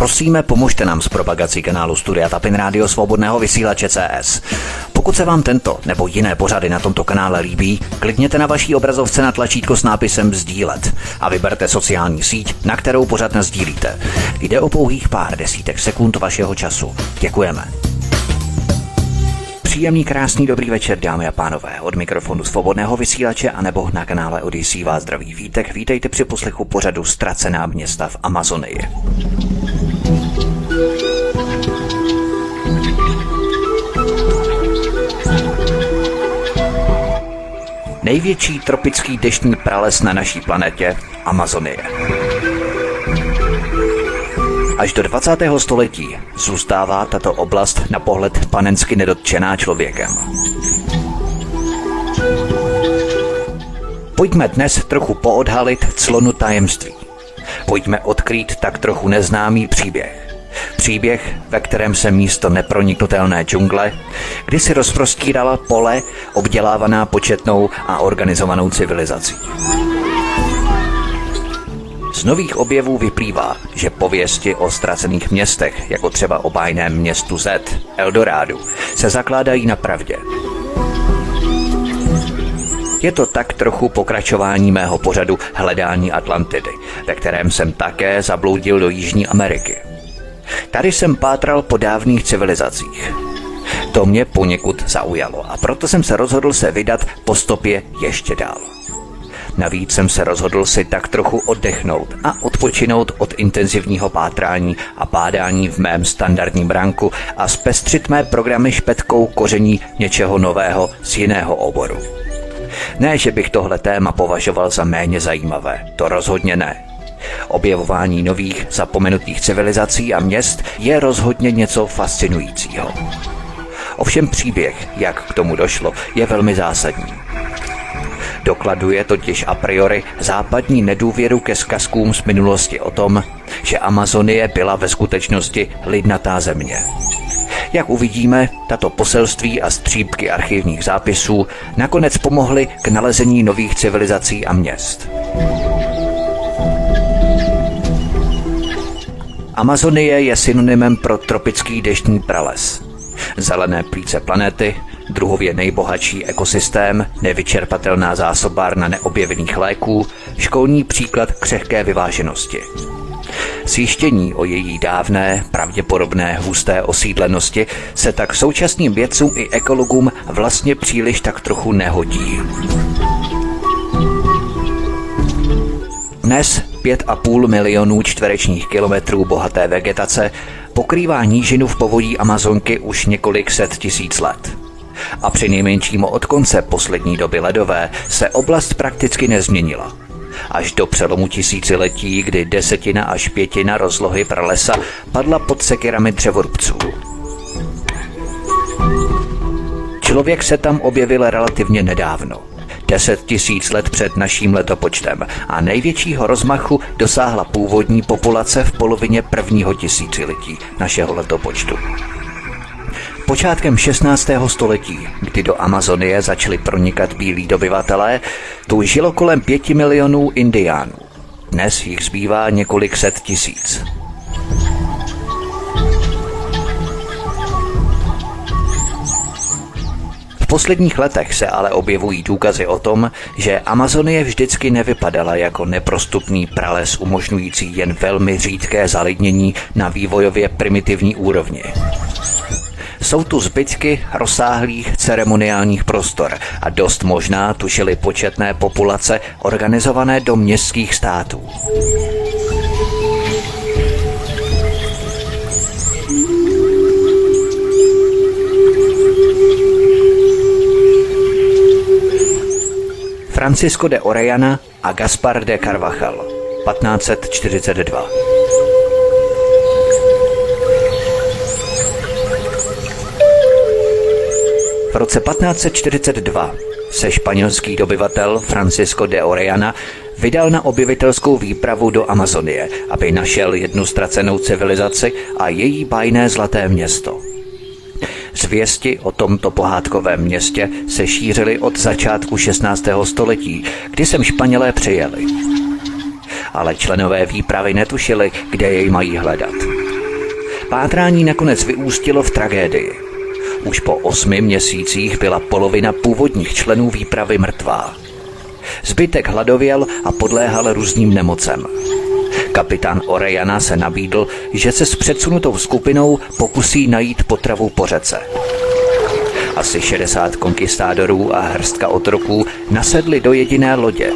Prosíme, pomožte nám s propagací kanálu Studia Tapin Rádio Svobodného vysílače CS. Pokud se vám tento nebo jiné pořady na tomto kanále líbí, klikněte na vaší obrazovce na tlačítko s nápisem Sdílet a vyberte sociální síť, na kterou pořád sdílíte. Jde o pouhých pár desítek sekund vašeho času. Děkujeme. Příjemný, krásný, dobrý večer, dámy a pánové. Od mikrofonu svobodného vysílače a nebo na kanále Odisí vás zdraví vítek. Vítejte při poslechu pořadu Ztracená města v Amazonii. Největší tropický deštní prales na naší planetě Amazonie. Až do 20. století zůstává tato oblast na pohled panensky nedotčená člověkem. Pojďme dnes trochu poodhalit clonu tajemství. Pojďme odkrýt tak trochu neznámý příběh. Příběh, ve kterém se místo neproniknutelné džungle, kdy si rozprostírala pole obdělávaná početnou a organizovanou civilizací. Z nových objevů vyplývá, že pověsti o ztracených městech, jako třeba o bájném městu Z, Eldorádu, se zakládají na pravdě. Je to tak trochu pokračování mého pořadu Hledání Atlantidy, ve kterém jsem také zabloudil do Jižní Ameriky. Tady jsem pátral po dávných civilizacích. To mě poněkud zaujalo a proto jsem se rozhodl se vydat po stopě ještě dál. Navíc jsem se rozhodl si tak trochu oddechnout a odpočinout od intenzivního pátrání a pádání v mém standardním branku a zpestřit mé programy špetkou koření něčeho nového z jiného oboru. Ne, že bych tohle téma považoval za méně zajímavé, to rozhodně ne. Objevování nových zapomenutých civilizací a měst je rozhodně něco fascinujícího. Ovšem příběh, jak k tomu došlo, je velmi zásadní. Dokladuje totiž a priori západní nedůvěru ke zkazkům z minulosti o tom, že Amazonie byla ve skutečnosti lidnatá země. Jak uvidíme, tato poselství a střípky archivních zápisů nakonec pomohly k nalezení nových civilizací a měst. Amazonie je synonymem pro tropický deštní prales. Zelené plíce planety, druhově nejbohatší ekosystém, nevyčerpatelná zásobárna neobjevených léků, školní příklad křehké vyváženosti. Zjištění o její dávné, pravděpodobné husté osídlenosti se tak současným vědcům i ekologům vlastně příliš tak trochu nehodí. Dnes 5,5 milionů čtverečních kilometrů bohaté vegetace pokrývá nížinu v povodí Amazonky už několik set tisíc let. A při nejmenším od konce poslední doby ledové se oblast prakticky nezměnila. Až do přelomu tisíciletí, kdy desetina až pětina rozlohy pralesa padla pod sekirami dřevorubců. Člověk se tam objevil relativně nedávno. 10 tisíc let před naším letopočtem a největšího rozmachu dosáhla původní populace v polovině prvního tisíciletí našeho letopočtu. Počátkem 16. století, kdy do Amazonie začali pronikat bílí dobyvatelé, tu žilo kolem pěti milionů indiánů. Dnes jich zbývá několik set tisíc. Posledních letech se ale objevují důkazy o tom, že Amazonie vždycky nevypadala jako neprostupný prales umožňující jen velmi řídké zalidnění na vývojově primitivní úrovni. Jsou tu zbytky rozsáhlých ceremoniálních prostor a dost možná tušily početné populace organizované do městských států. Francisco de Orellana a Gaspar de Carvajal 1542. V roce 1542 se španělský dobyvatel Francisco de Orellana vydal na objevitelskou výpravu do Amazonie, aby našel jednu ztracenou civilizaci a její bajné zlaté město – Zvěsti o tomto pohádkovém městě se šířily od začátku 16. století, kdy sem Španělé přijeli. Ale členové výpravy netušili, kde jej mají hledat. Pátrání nakonec vyústilo v tragédii. Už po osmi měsících byla polovina původních členů výpravy mrtvá. Zbytek hladověl a podléhal různým nemocem. Kapitán Orejana se nabídl, že se s předsunutou skupinou pokusí najít potravu po řece. Asi 60 konkistádorů a hrstka otroků nasedli do jediné lodě.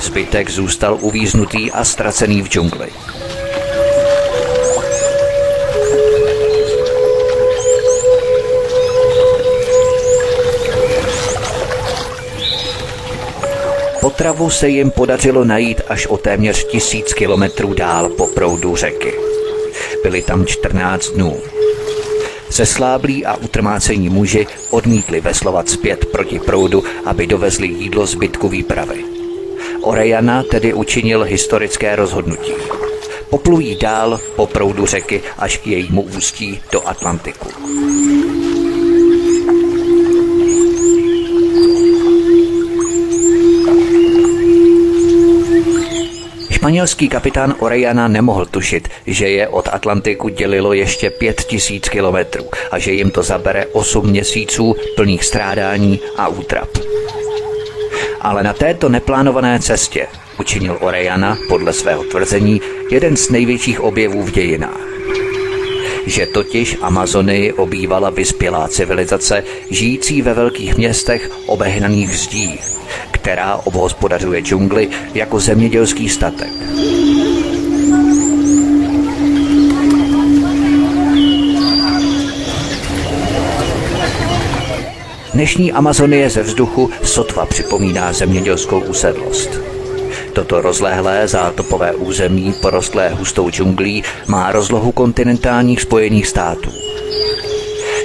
Zbytek zůstal uvíznutý a ztracený v džungli. Potravu se jim podařilo najít až o téměř tisíc kilometrů dál po proudu řeky. Byli tam 14 dnů. Sesláblí a utrmácení muži odmítli veslovat zpět proti proudu, aby dovezli jídlo zbytku výpravy. Orejana tedy učinil historické rozhodnutí. Poplují dál po proudu řeky až k jejímu ústí do Atlantiku. Španělský kapitán Orejana nemohl tušit, že je od Atlantiku dělilo ještě pět tisíc kilometrů a že jim to zabere osm měsíců plných strádání a útrap. Ale na této neplánované cestě učinil Orejana podle svého tvrzení jeden z největších objevů v dějinách. Že totiž Amazony obývala vyspělá civilizace žijící ve velkých městech obehnaných zdí, která obhospodařuje džungli jako zemědělský statek. Dnešní Amazonie ze vzduchu sotva připomíná zemědělskou usedlost. Toto rozlehlé zátopové území, porostlé hustou džunglí, má rozlohu kontinentálních spojených států.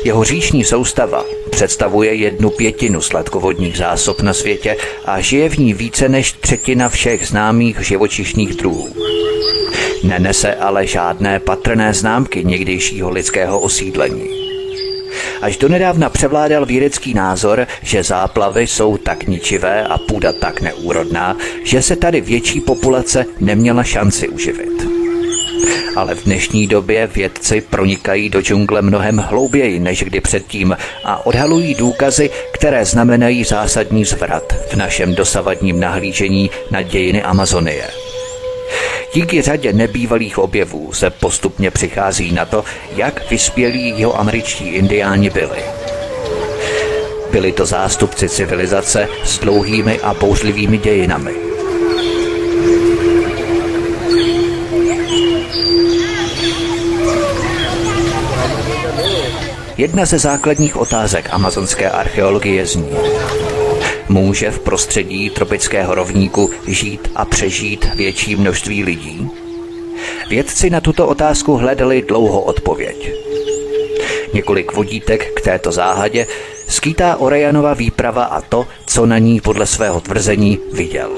Jeho říční soustava představuje jednu pětinu sladkovodních zásob na světě a žije v ní více než třetina všech známých živočišných druhů. Nenese ale žádné patrné známky někdejšího lidského osídlení. Až donedávna převládal vědecký názor, že záplavy jsou tak ničivé a půda tak neúrodná, že se tady větší populace neměla šanci uživit ale v dnešní době vědci pronikají do džungle mnohem hlouběji než kdy předtím a odhalují důkazy, které znamenají zásadní zvrat v našem dosavadním nahlížení na dějiny Amazonie. Díky řadě nebývalých objevů se postupně přichází na to, jak vyspělí jeho američtí indiáni byli. Byli to zástupci civilizace s dlouhými a bouřlivými dějinami – Jedna ze základních otázek amazonské archeologie zní. Může v prostředí tropického rovníku žít a přežít větší množství lidí? Vědci na tuto otázku hledali dlouho odpověď. Několik vodítek k této záhadě skýtá Orejanova výprava a to, co na ní podle svého tvrzení viděl.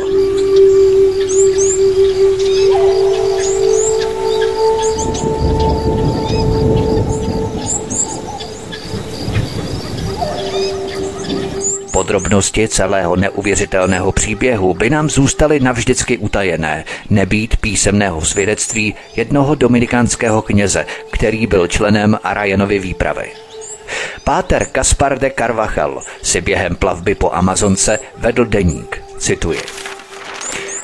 Podrobnosti celého neuvěřitelného příběhu by nám zůstaly navždycky utajené, nebýt písemného svědectví jednoho dominikánského kněze, který byl členem Arajanovy výpravy. Páter Kaspar de Carvajal si během plavby po Amazonce vedl deník, cituji.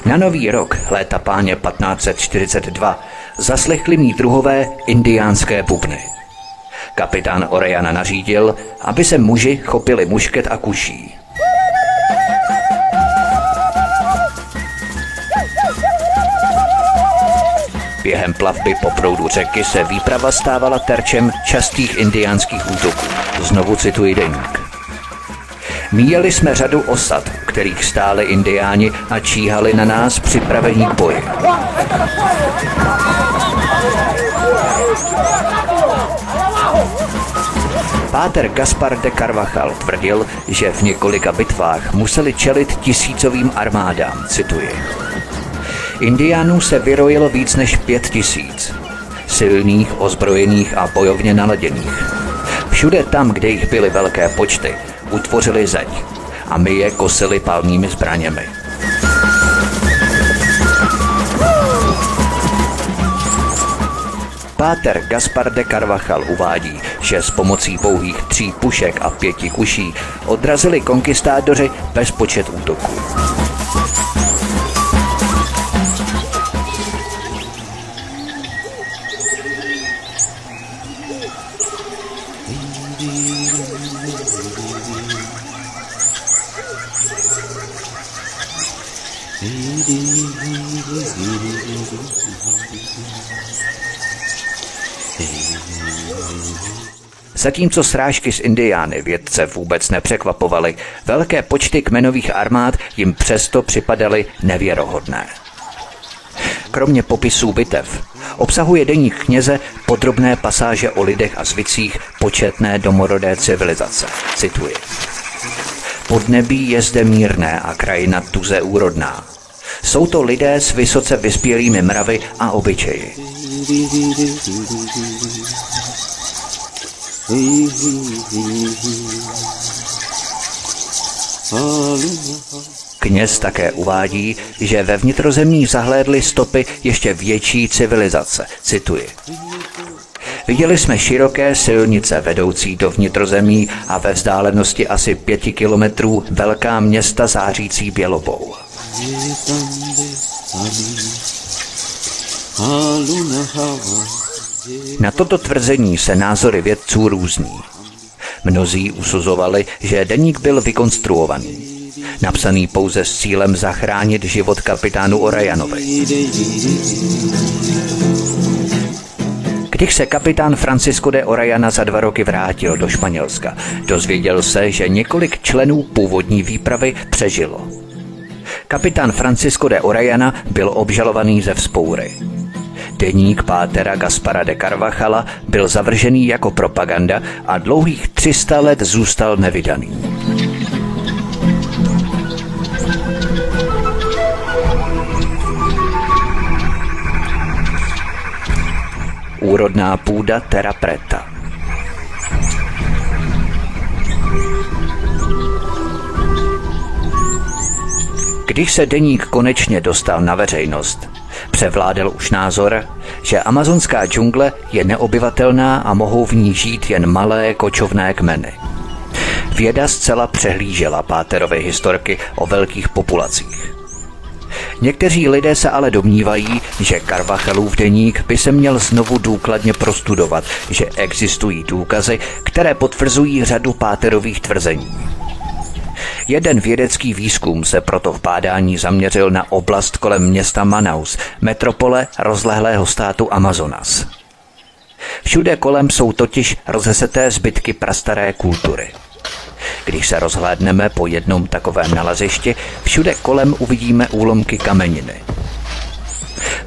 Na nový rok, léta páně 1542, zaslechli mý druhové indiánské bubny – Kapitán Orejana nařídil, aby se muži chopili mušket a kuší. Během plavby po proudu řeky se výprava stávala terčem častých indiánských útoků. Znovu cituji deník. Míjeli jsme řadu osad, kterých stáli indiáni a číhali na nás připravení k boji. Páter Gaspar de Carvajal tvrdil, že v několika bitvách museli čelit tisícovým armádám, cituji. Indiánů se vyrojilo víc než pět tisíc. Silných, ozbrojených a bojovně naladěných. Všude tam, kde jich byly velké počty, utvořili zeď a my je kosili palnými zbraněmi. Páter Gaspar de Carvajal uvádí, že s pomocí pouhých tří pušek a pěti kuší odrazili konkistádoři bezpočet útoků. Zatímco srážky z Indiány vědce vůbec nepřekvapovaly, velké počty kmenových armád jim přesto připadaly nevěrohodné. Kromě popisů bitev obsahuje deník kněze podrobné pasáže o lidech a zvicích početné domorodé civilizace. Cituji. Podnebí je zde mírné a krajina tuze úrodná. Jsou to lidé s vysoce vyspělými mravy a obyčeji. Kněz také uvádí, že ve vnitrozemí zahlédly stopy ještě větší civilizace. Cituji. Viděli jsme široké silnice vedoucí do vnitrozemí a ve vzdálenosti asi pěti kilometrů velká města zářící bělobou. Na toto tvrzení se názory vědců různí. Mnozí usuzovali, že deník byl vykonstruovaný, napsaný pouze s cílem zachránit život kapitánu Orajanovi. Když se kapitán Francisco de Orajana za dva roky vrátil do Španělska, dozvěděl se, že několik členů původní výpravy přežilo. Kapitán Francisco de Orajana byl obžalovaný ze vzpoury. Deník pátera Gaspara de Carvachala byl zavržený jako propaganda a dlouhých 300 let zůstal nevydaný. Úrodná půda Terra Preta. Když se deník konečně dostal na veřejnost, převládal už názor, že amazonská džungle je neobyvatelná a mohou v ní žít jen malé kočovné kmeny. Věda zcela přehlížela Páterovy historky o velkých populacích. Někteří lidé se ale domnívají, že Carvachalův deník by se měl znovu důkladně prostudovat, že existují důkazy, které potvrzují řadu Páterových tvrzení. Jeden vědecký výzkum se proto v bádání zaměřil na oblast kolem města Manaus, metropole rozlehlého státu Amazonas. Všude kolem jsou totiž rozeseté zbytky prastaré kultury. Když se rozhlédneme po jednom takovém nalezišti, všude kolem uvidíme úlomky kameniny.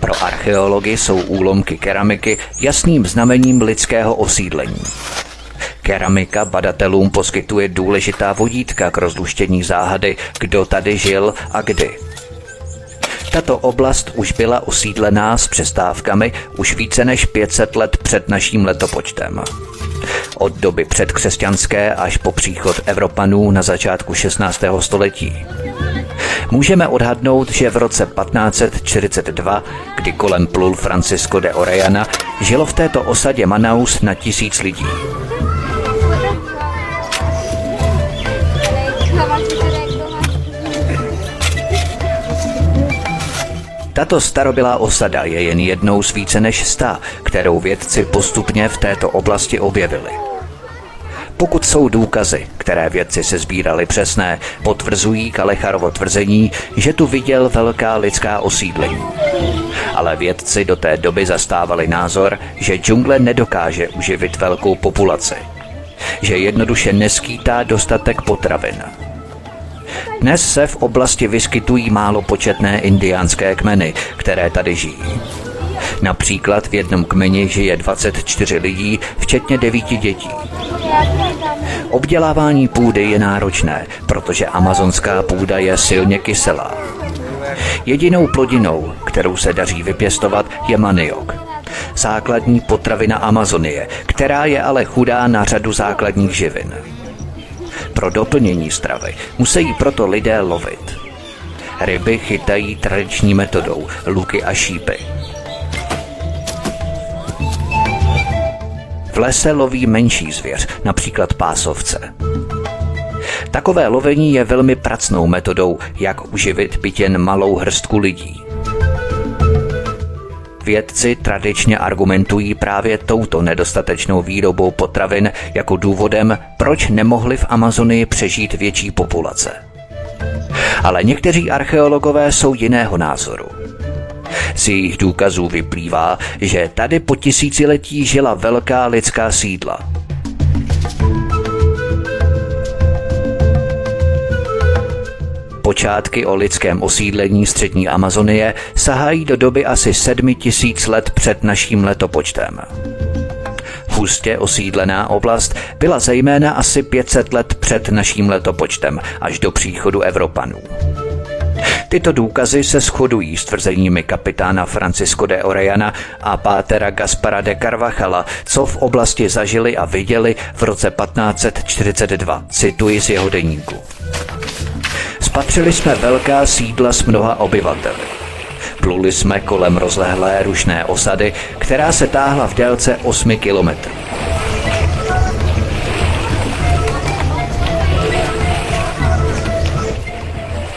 Pro archeology jsou úlomky keramiky jasným znamením lidského osídlení. Keramika badatelům poskytuje důležitá vodítka k rozluštění záhady, kdo tady žil a kdy. Tato oblast už byla osídlená s přestávkami už více než 500 let před naším letopočtem. Od doby předkřesťanské až po příchod Evropanů na začátku 16. století. Můžeme odhadnout, že v roce 1542, kdy kolem plul Francisco de Orellana, žilo v této osadě Manaus na tisíc lidí. Tato starobylá osada je jen jednou z více než sta, kterou vědci postupně v této oblasti objevili. Pokud jsou důkazy, které vědci se sbírali přesné, potvrzují Kalecharovo tvrzení, že tu viděl velká lidská osídlení. Ale vědci do té doby zastávali názor, že džungle nedokáže uživit velkou populaci. Že jednoduše neskýtá dostatek potravin dnes se v oblasti vyskytují málo početné indiánské kmeny, které tady žijí. Například v jednom kmeni žije 24 lidí, včetně devíti dětí. Obdělávání půdy je náročné, protože amazonská půda je silně kyselá. Jedinou plodinou, kterou se daří vypěstovat, je maniok. Základní potravina Amazonie, která je ale chudá na řadu základních živin. Pro doplnění stravy musí proto lidé lovit. Ryby chytají tradiční metodou, luky a šípy. Lese loví menší zvěř, například pásovce. Takové lovení je velmi pracnou metodou, jak uživit byt malou hrstku lidí. Vědci tradičně argumentují právě touto nedostatečnou výrobou potravin jako důvodem, proč nemohly v Amazonii přežít větší populace. Ale někteří archeologové jsou jiného názoru. Z jejich důkazů vyplývá, že tady po tisíciletí žila velká lidská sídla – Počátky o lidském osídlení střední Amazonie sahají do doby asi sedmi tisíc let před naším letopočtem. Hustě osídlená oblast byla zejména asi 500 let před naším letopočtem až do příchodu Evropanů. Tyto důkazy se shodují s tvrzeními kapitána Francisco de Orellana a pátera Gaspara de Carvajala, co v oblasti zažili a viděli v roce 1542. Cituji z jeho deníku. Spatřili jsme velká sídla s mnoha obyvateli. Pluli jsme kolem rozlehlé rušné osady, která se táhla v délce 8 kilometrů.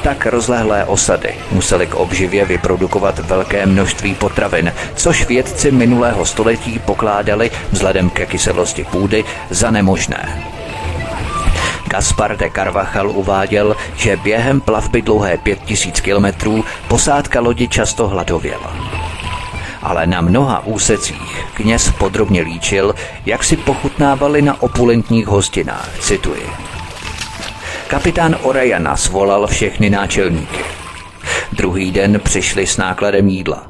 Tak rozlehlé osady museli k obživě vyprodukovat velké množství potravin, což vědci minulého století pokládali vzhledem ke kyselosti půdy za nemožné. Gaspar de Carvajal uváděl, že během plavby dlouhé 5000 kilometrů posádka lodi často hladověla. Ale na mnoha úsecích kněz podrobně líčil, jak si pochutnávali na opulentních hostinách, cituji. Kapitán Orejana svolal všechny náčelníky. Druhý den přišli s nákladem jídla.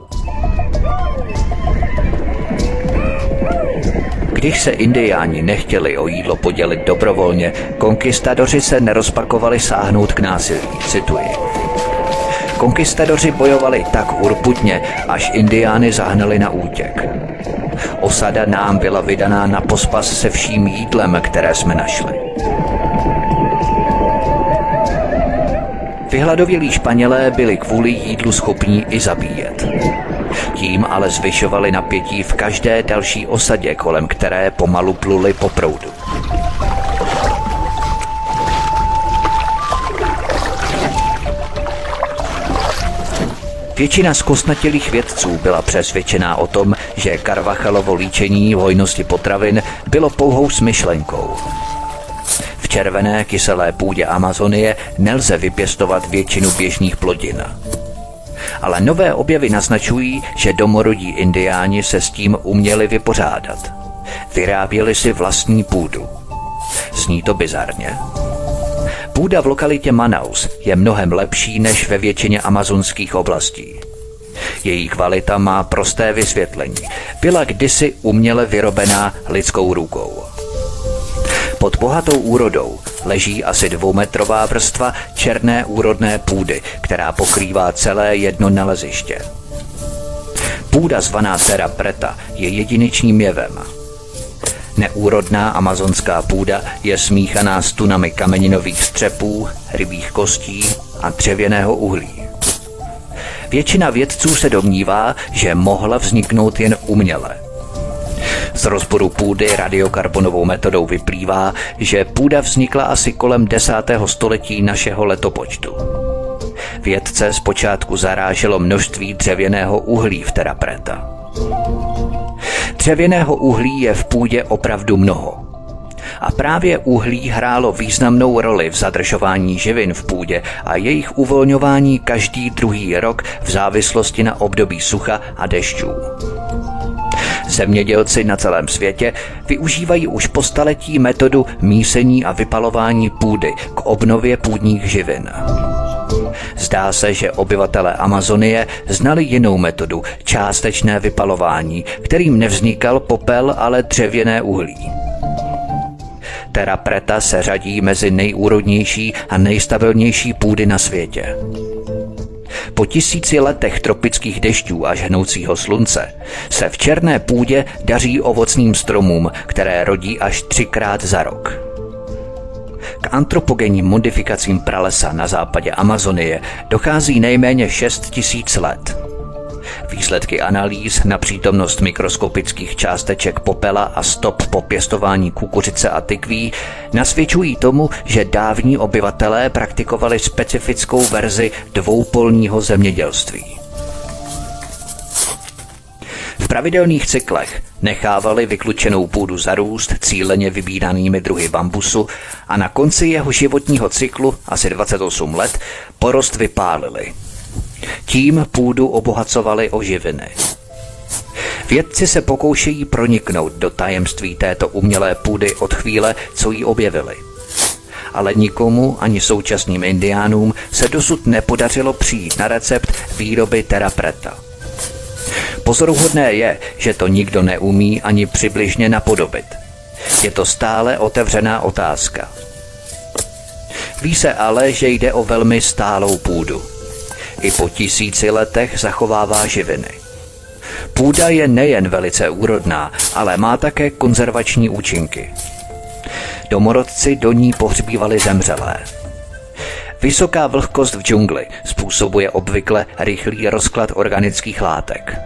Když se indiáni nechtěli o jídlo podělit dobrovolně, konkistadoři se nerozpakovali sáhnout k násilí, cituji. Konkistadoři bojovali tak urputně, až indiány zahnali na útěk. Osada nám byla vydaná na pospas se vším jídlem, které jsme našli. Vyhladovělí Španělé byli kvůli jídlu schopní i zabíjet. Tím ale zvyšovali napětí v každé další osadě, kolem které pomalu pluli po proudu. Většina zkostnatělých vědců byla přesvědčená o tom, že Karvachalovo líčení hojnosti potravin bylo pouhou smyšlenkou. Červené kyselé půdě Amazonie nelze vypěstovat většinu běžných plodin ale nové objevy naznačují, že domorodí indiáni se s tím uměli vypořádat. Vyráběli si vlastní půdu. Zní to bizarně. Půda v lokalitě Manaus je mnohem lepší než ve většině amazonských oblastí. Její kvalita má prosté vysvětlení. Byla kdysi uměle vyrobená lidskou rukou. Pod bohatou úrodou leží asi dvoumetrová vrstva černé úrodné půdy, která pokrývá celé jedno naleziště. Půda zvaná Terra Preta je jedinečným jevem. Neúrodná amazonská půda je smíchaná s tunami kameninových střepů, rybích kostí a dřevěného uhlí. Většina vědců se domnívá, že mohla vzniknout jen uměle – z rozboru půdy radiokarbonovou metodou vyplývá, že půda vznikla asi kolem 10. století našeho letopočtu. Vědce zpočátku zaráželo množství dřevěného uhlí v Terapreta. Dřevěného uhlí je v půdě opravdu mnoho. A právě uhlí hrálo významnou roli v zadržování živin v půdě a jejich uvolňování každý druhý rok v závislosti na období sucha a dešťů. Zemědělci na celém světě využívají už po staletí metodu mísení a vypalování půdy k obnově půdních živin. Zdá se, že obyvatelé Amazonie znali jinou metodu, částečné vypalování, kterým nevznikal popel, ale dřevěné uhlí. Terra preta se řadí mezi nejúrodnější a nejstabilnější půdy na světě. Po tisíci letech tropických dešťů až hnoucího slunce se v černé půdě daří ovocným stromům, které rodí až třikrát za rok. K antropogenním modifikacím pralesa na západě Amazonie dochází nejméně 6 tisíc let. Výsledky analýz na přítomnost mikroskopických částeček popela a stop po pěstování kukuřice a tykví nasvědčují tomu, že dávní obyvatelé praktikovali specifickou verzi dvoupolního zemědělství. V pravidelných cyklech nechávali vyklučenou půdu zarůst cíleně vybíranými druhy bambusu a na konci jeho životního cyklu, asi 28 let, porost vypálili. Tím půdu obohacovali o živiny. Vědci se pokoušejí proniknout do tajemství této umělé půdy od chvíle, co ji objevili. Ale nikomu, ani současným indiánům, se dosud nepodařilo přijít na recept výroby terapreta. Pozoruhodné je, že to nikdo neumí ani přibližně napodobit. Je to stále otevřená otázka. Ví se ale, že jde o velmi stálou půdu. I po tisíci letech zachovává živiny. Půda je nejen velice úrodná, ale má také konzervační účinky. Domorodci do ní pohřbívali zemřelé. Vysoká vlhkost v džungli způsobuje obvykle rychlý rozklad organických látek.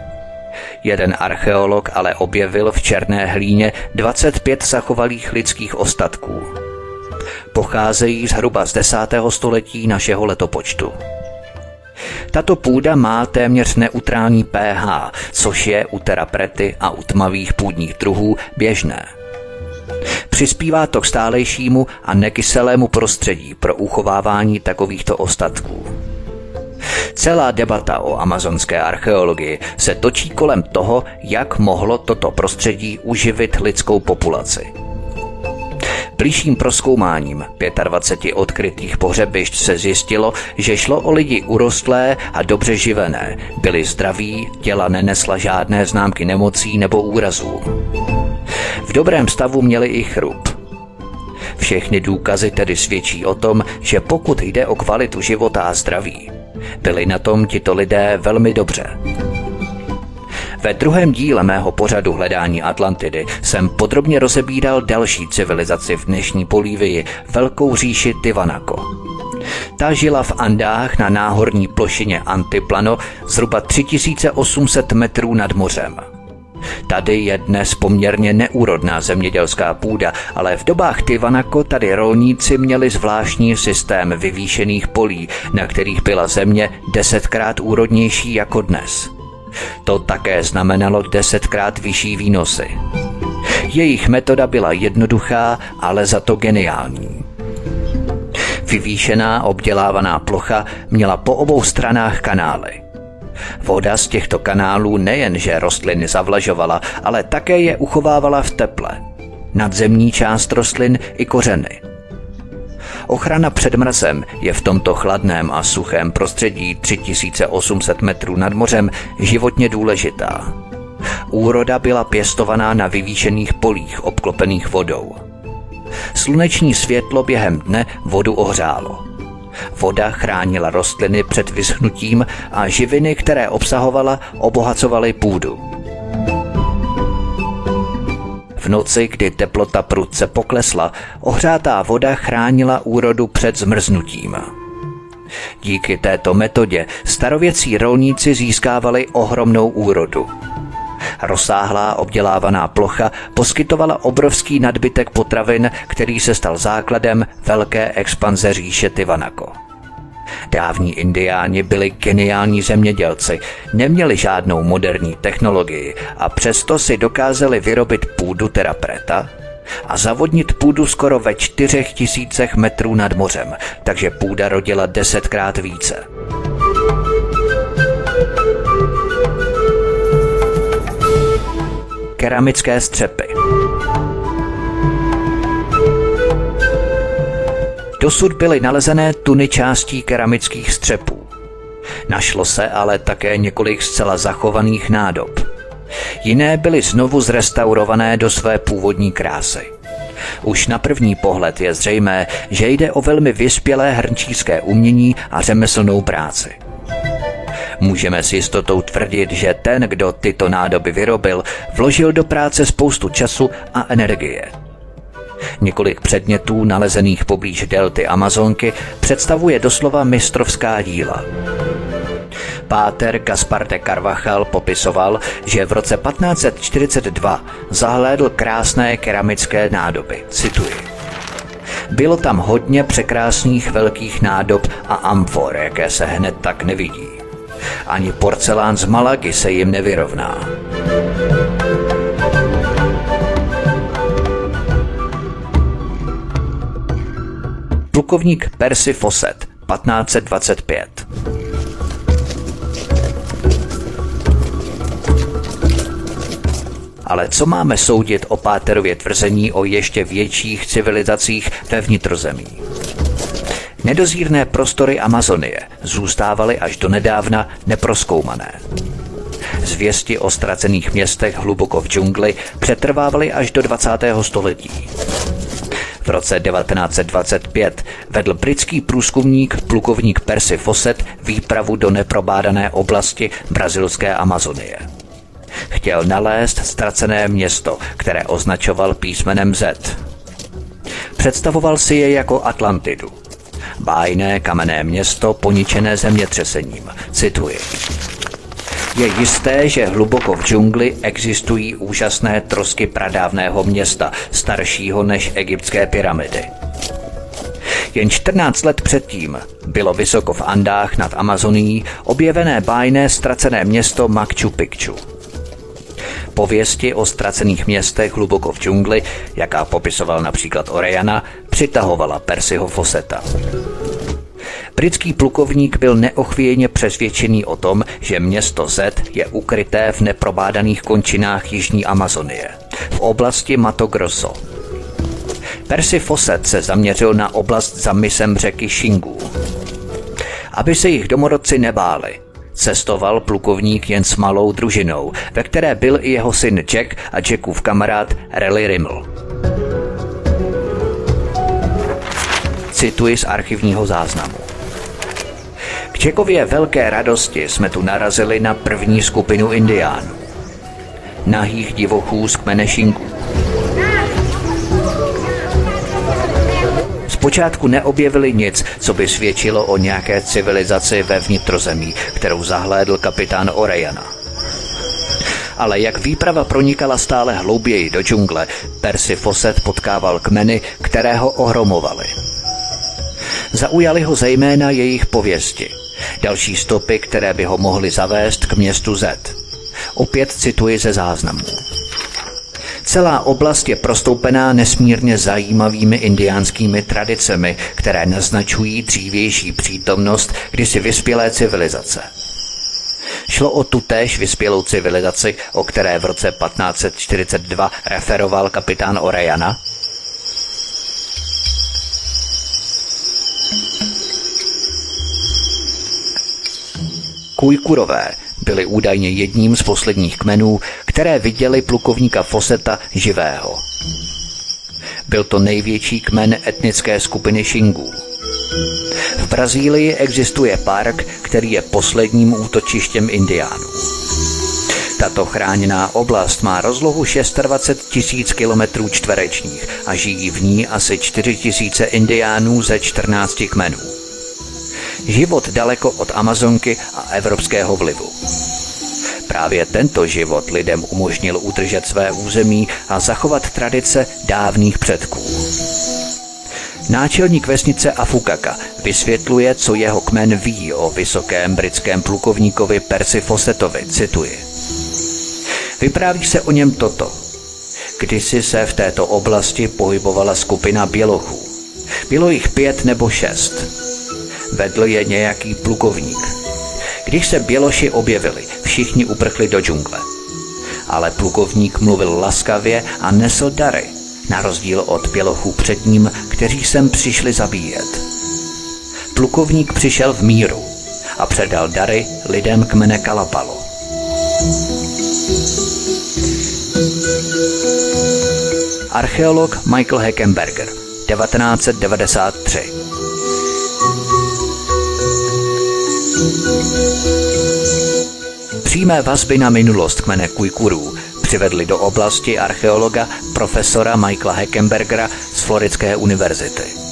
Jeden archeolog ale objevil v černé hlíně 25 zachovalých lidských ostatků. Pocházejí zhruba z 10. století našeho letopočtu. Tato půda má téměř neutrální pH, což je u teraprety a u tmavých půdních druhů běžné. Přispívá to k stálejšímu a nekyselému prostředí pro uchovávání takovýchto ostatků. Celá debata o amazonské archeologii se točí kolem toho, jak mohlo toto prostředí uživit lidskou populaci. Blížším proskoumáním 25 odkrytých pohřebišť se zjistilo, že šlo o lidi urostlé a dobře živené, byli zdraví, těla nenesla žádné známky nemocí nebo úrazů. V dobrém stavu měli i chrup. Všechny důkazy tedy svědčí o tom, že pokud jde o kvalitu života a zdraví, byli na tom tito lidé velmi dobře. Ve druhém díle mého pořadu Hledání Atlantidy jsem podrobně rozebíral další civilizaci v dnešní Polívii, velkou říši Tivanako. Ta žila v Andách na náhorní plošině Antiplano zhruba 3800 metrů nad mořem. Tady je dnes poměrně neúrodná zemědělská půda, ale v dobách Tivanako tady rolníci měli zvláštní systém vyvýšených polí, na kterých byla země desetkrát úrodnější jako dnes. To také znamenalo desetkrát vyšší výnosy. Jejich metoda byla jednoduchá, ale za to geniální. Vyvýšená obdělávaná plocha měla po obou stranách kanály – Voda z těchto kanálů nejenže rostliny zavlažovala, ale také je uchovávala v teple. Nadzemní část rostlin i kořeny. Ochrana před mrazem je v tomto chladném a suchém prostředí 3800 metrů nad mořem životně důležitá. Úroda byla pěstovaná na vyvýšených polích obklopených vodou. Sluneční světlo během dne vodu ohřálo. Voda chránila rostliny před vyschnutím a živiny, které obsahovala, obohacovaly půdu. V noci, kdy teplota prudce poklesla, ohřátá voda chránila úrodu před zmrznutím. Díky této metodě starověcí rolníci získávali ohromnou úrodu. Rozsáhlá obdělávaná plocha poskytovala obrovský nadbytek potravin, který se stal základem velké expanze říše Tivanako. Dávní indiáni byli geniální zemědělci, neměli žádnou moderní technologii a přesto si dokázali vyrobit půdu terapreta a zavodnit půdu skoro ve čtyřech tisícech metrů nad mořem, takže půda rodila desetkrát více. keramické střepy. Dosud byly nalezené tuny částí keramických střepů. Našlo se ale také několik zcela zachovaných nádob. Jiné byly znovu zrestaurované do své původní krásy. Už na první pohled je zřejmé, že jde o velmi vyspělé hrnčířské umění a řemeslnou práci. Můžeme s jistotou tvrdit, že ten, kdo tyto nádoby vyrobil, vložil do práce spoustu času a energie. Několik předmětů nalezených poblíž delty Amazonky představuje doslova mistrovská díla. Páter Gaspar de Carvachal popisoval, že v roce 1542 zahlédl krásné keramické nádoby. Cituji. Bylo tam hodně překrásných velkých nádob a amfor, jaké se hned tak nevidí. Ani porcelán z Malagy se jim nevyrovná. Plukovník Percy Fawcett, 1525. Ale co máme soudit o Páterově tvrzení o ještě větších civilizacích ve vnitrozemí? Nedozírné prostory Amazonie zůstávaly až do nedávna neproskoumané. Zvěsti o ztracených městech hluboko v džungli přetrvávaly až do 20. století. V roce 1925 vedl britský průzkumník plukovník Percy Fawcett výpravu do neprobádané oblasti brazilské Amazonie. Chtěl nalézt ztracené město, které označoval písmenem Z. Představoval si je jako Atlantidu. Bájné kamenné město poničené zemětřesením. Cituji. Je jisté, že hluboko v džungli existují úžasné trosky pradávného města, staršího než egyptské pyramidy. Jen 14 let předtím bylo vysoko v Andách nad Amazonií objevené bájné ztracené město Machu Picchu. Pověsti o ztracených městech hluboko v džungli, jaká popisoval například Orejana, přitahovala Persiho Foseta. Britský plukovník byl neochvějně přesvědčený o tom, že město Z je ukryté v neprobádaných končinách Jižní Amazonie, v oblasti Mato Grosso. Percy Fawcett se zaměřil na oblast za misem řeky Shingu. Aby se jich domorodci nebáli, cestoval plukovník jen s malou družinou, ve které byl i jeho syn Jack a Jackův kamarád Rally Rimmel. Cituji z archivního záznamu. Čekově velké radosti jsme tu narazili na první skupinu indiánů. Nahých divochů z kmene Šinku. Zpočátku neobjevili nic, co by svědčilo o nějaké civilizaci ve vnitrozemí, kterou zahlédl kapitán Orejana. Ale jak výprava pronikala stále hlouběji do džungle, Percy Fawcett potkával kmeny, které ho ohromovaly. Zaujali ho zejména jejich pověsti – Další stopy, které by ho mohly zavést k městu Z. Opět cituji ze záznamu. Celá oblast je prostoupená nesmírně zajímavými indiánskými tradicemi, které naznačují dřívější přítomnost kdysi vyspělé civilizace. Šlo o tutéž vyspělou civilizaci, o které v roce 1542 referoval kapitán Orejana, Kujkurové byli údajně jedním z posledních kmenů, které viděli plukovníka Foseta živého. Byl to největší kmen etnické skupiny Šingů. V Brazílii existuje park, který je posledním útočištěm indiánů. Tato chráněná oblast má rozlohu 26 tisíc kilometrů čtverečních a žijí v ní asi 4 tisíce indiánů ze 14 kmenů život daleko od Amazonky a evropského vlivu. Právě tento život lidem umožnil udržet své území a zachovat tradice dávných předků. Náčelník vesnice Afukaka vysvětluje, co jeho kmen ví o vysokém britském plukovníkovi Percy Fawcettovi, cituji. Vypráví se o něm toto. Kdysi se v této oblasti pohybovala skupina bělochů. Bylo jich pět nebo šest. Vedl je nějaký plukovník. Když se běloši objevili, všichni uprchli do džungle. Ale plukovník mluvil laskavě a nesl dary, na rozdíl od bělochů před ním, kteří sem přišli zabíjet. Plukovník přišel v míru a předal dary lidem kmene Kalapalo. Archeolog Michael Heckenberger, 1993 Přímé vazby na minulost kmene Kujkurů přivedli do oblasti archeologa profesora Michaela Heckenbergera z Floridské univerzity.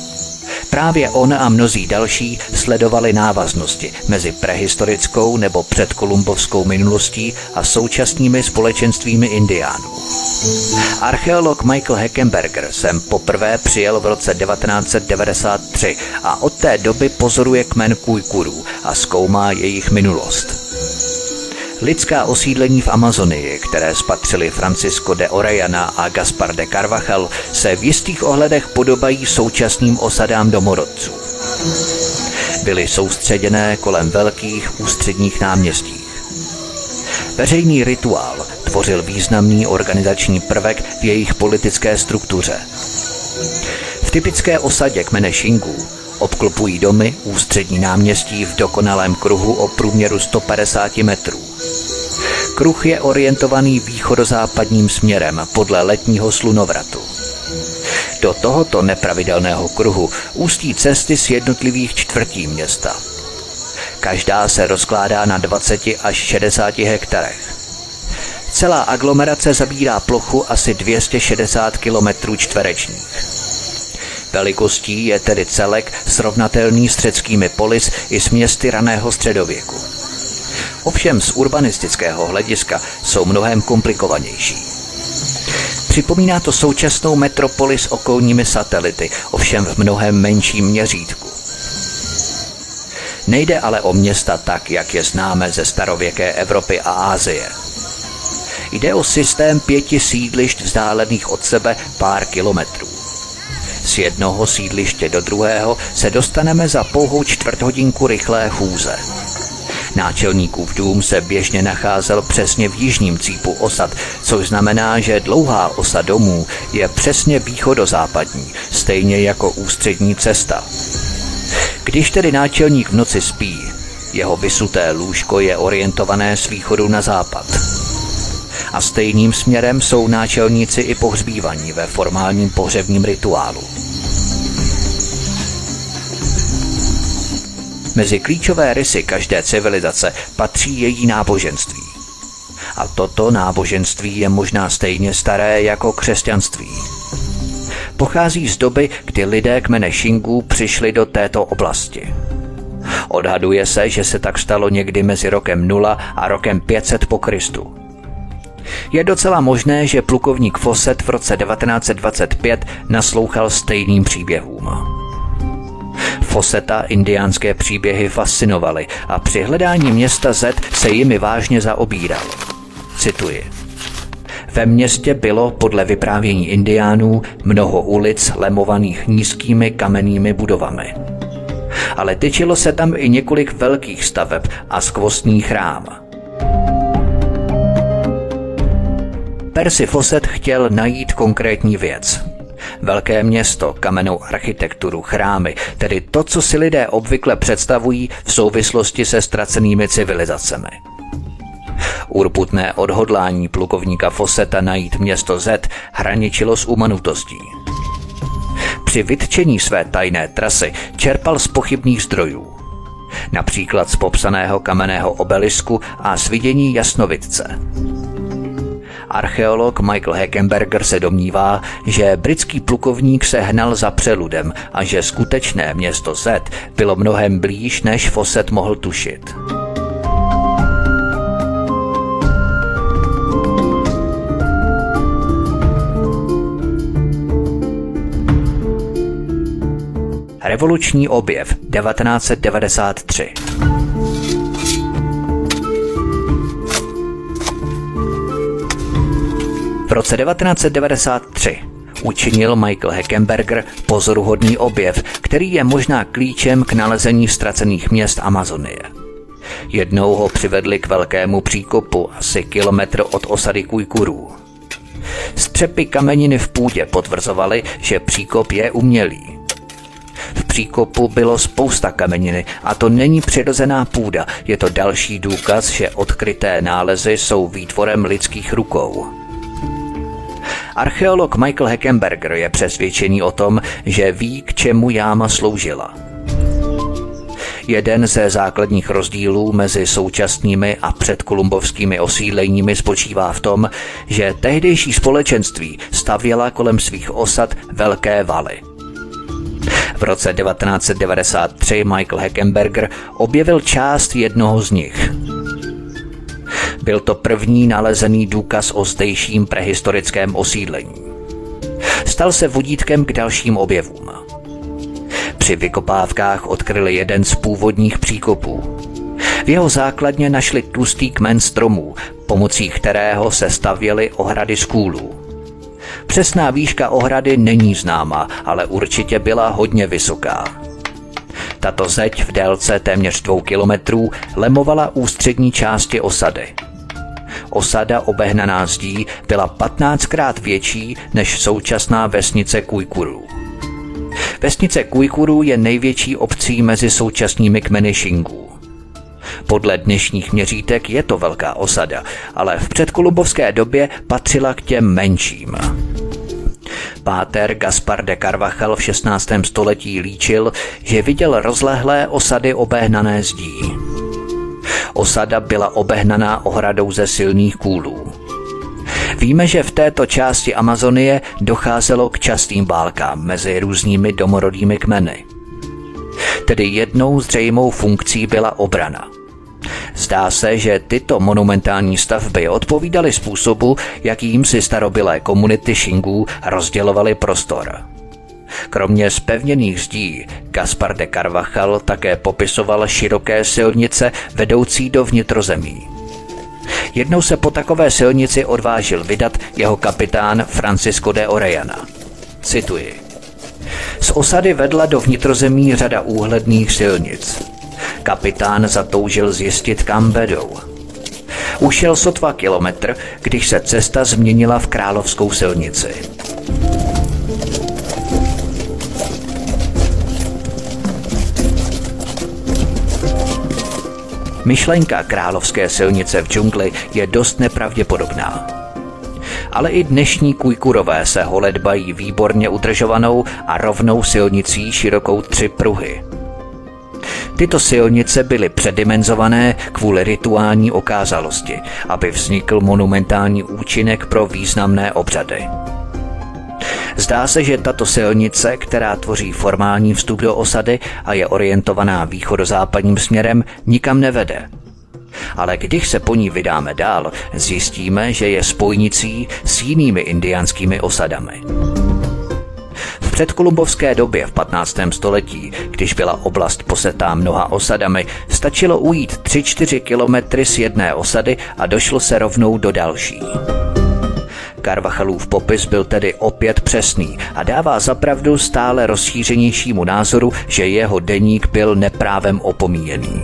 Právě on a mnozí další sledovali návaznosti mezi prehistorickou nebo předkolumbovskou minulostí a současnými společenstvími indiánů. Archeolog Michael Heckenberger sem poprvé přijel v roce 1993 a od té doby pozoruje kmen Kujkurů a zkoumá jejich minulost. Lidská osídlení v Amazonii, které spatřili Francisco de Orellana a Gaspar de Carvajal, se v jistých ohledech podobají současným osadám domorodců. Byly soustředěné kolem velkých ústředních náměstí. Veřejný rituál tvořil významný organizační prvek v jejich politické struktuře. V typické osadě kmene Shingu obklopují domy ústřední náměstí v dokonalém kruhu o průměru 150 metrů. Kruh je orientovaný východozápadním směrem podle letního slunovratu. Do tohoto nepravidelného kruhu ústí cesty z jednotlivých čtvrtí města. Každá se rozkládá na 20 až 60 hektarech. Celá aglomerace zabírá plochu asi 260 km čtverečních. Velikostí je tedy celek srovnatelný s řeckými polis i s městy raného středověku. Ovšem z urbanistického hlediska jsou mnohem komplikovanější. Připomíná to současnou metropoli s okolními satelity, ovšem v mnohem menším měřítku. Nejde ale o města tak, jak je známe ze starověké Evropy a Ázie. Jde o systém pěti sídlišť vzdálených od sebe pár kilometrů. Z jednoho sídliště do druhého se dostaneme za pouhou čtvrthodinku rychlé chůze. Náčelníkův dům se běžně nacházel přesně v jižním cípu osad, což znamená, že dlouhá osa domů je přesně východozápadní, stejně jako ústřední cesta. Když tedy náčelník v noci spí, jeho vysuté lůžko je orientované z východu na západ. A stejným směrem jsou náčelníci i pohřbívaní ve formálním pohřebním rituálu. Mezi klíčové rysy každé civilizace patří její náboženství. A toto náboženství je možná stejně staré jako křesťanství. Pochází z doby, kdy lidé kmene Šingů přišli do této oblasti. Odhaduje se, že se tak stalo někdy mezi rokem 0 a rokem 500 po Kristu. Je docela možné, že plukovník Fawcett v roce 1925 naslouchal stejným příběhům. Foseta indiánské příběhy fascinovaly a při hledání města Z se jimi vážně zaobíral. Cituji. Ve městě bylo podle vyprávění indiánů mnoho ulic lemovaných nízkými kamennými budovami. Ale tyčilo se tam i několik velkých staveb a skvostný chrám. Percy Fawcett chtěl najít konkrétní věc – Velké město, kamennou architekturu, chrámy, tedy to, co si lidé obvykle představují v souvislosti se ztracenými civilizacemi. Urputné odhodlání plukovníka Foseta najít město Z hraničilo s umanutostí. Při vytčení své tajné trasy čerpal z pochybných zdrojů. Například z popsaného kamenného obelisku a z vidění jasnovidce. Archeolog Michael Heckenberger se domnívá, že britský plukovník se hnal za přeludem a že skutečné město Z bylo mnohem blíž, než Fawcett mohl tušit. Revoluční objev 1993 roce 1993 učinil Michael Heckenberger pozoruhodný objev, který je možná klíčem k nalezení ztracených měst Amazonie. Jednou ho přivedli k velkému příkopu, asi kilometr od osady Kujkurů. Střepy kameniny v půdě potvrzovaly, že příkop je umělý. V příkopu bylo spousta kameniny a to není přirozená půda, je to další důkaz, že odkryté nálezy jsou výtvorem lidských rukou. Archeolog Michael Heckenberger je přesvědčený o tom, že ví, k čemu jáma sloužila. Jeden ze základních rozdílů mezi současnými a předkolumbovskými osídleními spočívá v tom, že tehdejší společenství stavěla kolem svých osad velké valy. V roce 1993 Michael Heckenberger objevil část jednoho z nich. Byl to první nalezený důkaz o zdejším prehistorickém osídlení. Stal se vodítkem k dalším objevům. Při vykopávkách odkryli jeden z původních příkopů. V jeho základně našli tlustý kmen stromů, pomocí kterého se stavěly ohrady z kůlů. Přesná výška ohrady není známa, ale určitě byla hodně vysoká. Tato zeď v délce téměř dvou kilometrů lemovala ústřední části osady. Osada obehnaná zdí byla 15krát větší než současná vesnice Kujkuru. Vesnice Kujkuru je největší obcí mezi současnými kmeny Šingů. Podle dnešních měřítek je to velká osada, ale v předkolubovské době patřila k těm menším. Páter Gaspar de Carvachal v 16. století líčil, že viděl rozlehlé osady obehnané zdí. Osada byla obehnaná ohradou ze silných kůlů. Víme, že v této části Amazonie docházelo k častým válkám mezi různými domorodými kmeny. Tedy jednou zřejmou funkcí byla obrana. Zdá se, že tyto monumentální stavby odpovídaly způsobu, jakým si starobylé komunity Shingů rozdělovaly prostor. Kromě spevněných zdí, Gaspar de Carvachal také popisoval široké silnice vedoucí do vnitrozemí. Jednou se po takové silnici odvážil vydat jeho kapitán Francisco de Orellana. Cituji. Z osady vedla do vnitrozemí řada úhledných silnic. Kapitán zatoužil zjistit, kam vedou. Ušel sotva kilometr, když se cesta změnila v královskou silnici. Myšlenka královské silnice v džungli je dost nepravděpodobná. Ale i dnešní kujkurové se holedbají výborně udržovanou a rovnou silnicí širokou tři pruhy. Tyto silnice byly předimenzované kvůli rituální okázalosti, aby vznikl monumentální účinek pro významné obřady. Zdá se, že tato silnice, která tvoří formální vstup do osady a je orientovaná východozápadním směrem, nikam nevede. Ale když se po ní vydáme dál, zjistíme, že je spojnicí s jinými indiánskými osadami. V předkolumbovské době v 15. století, když byla oblast posetá mnoha osadami, stačilo ujít 3-4 kilometry z jedné osady a došlo se rovnou do další. Carvachalův popis byl tedy opět přesný a dává zapravdu stále rozšířenějšímu názoru, že jeho deník byl neprávem opomíjený.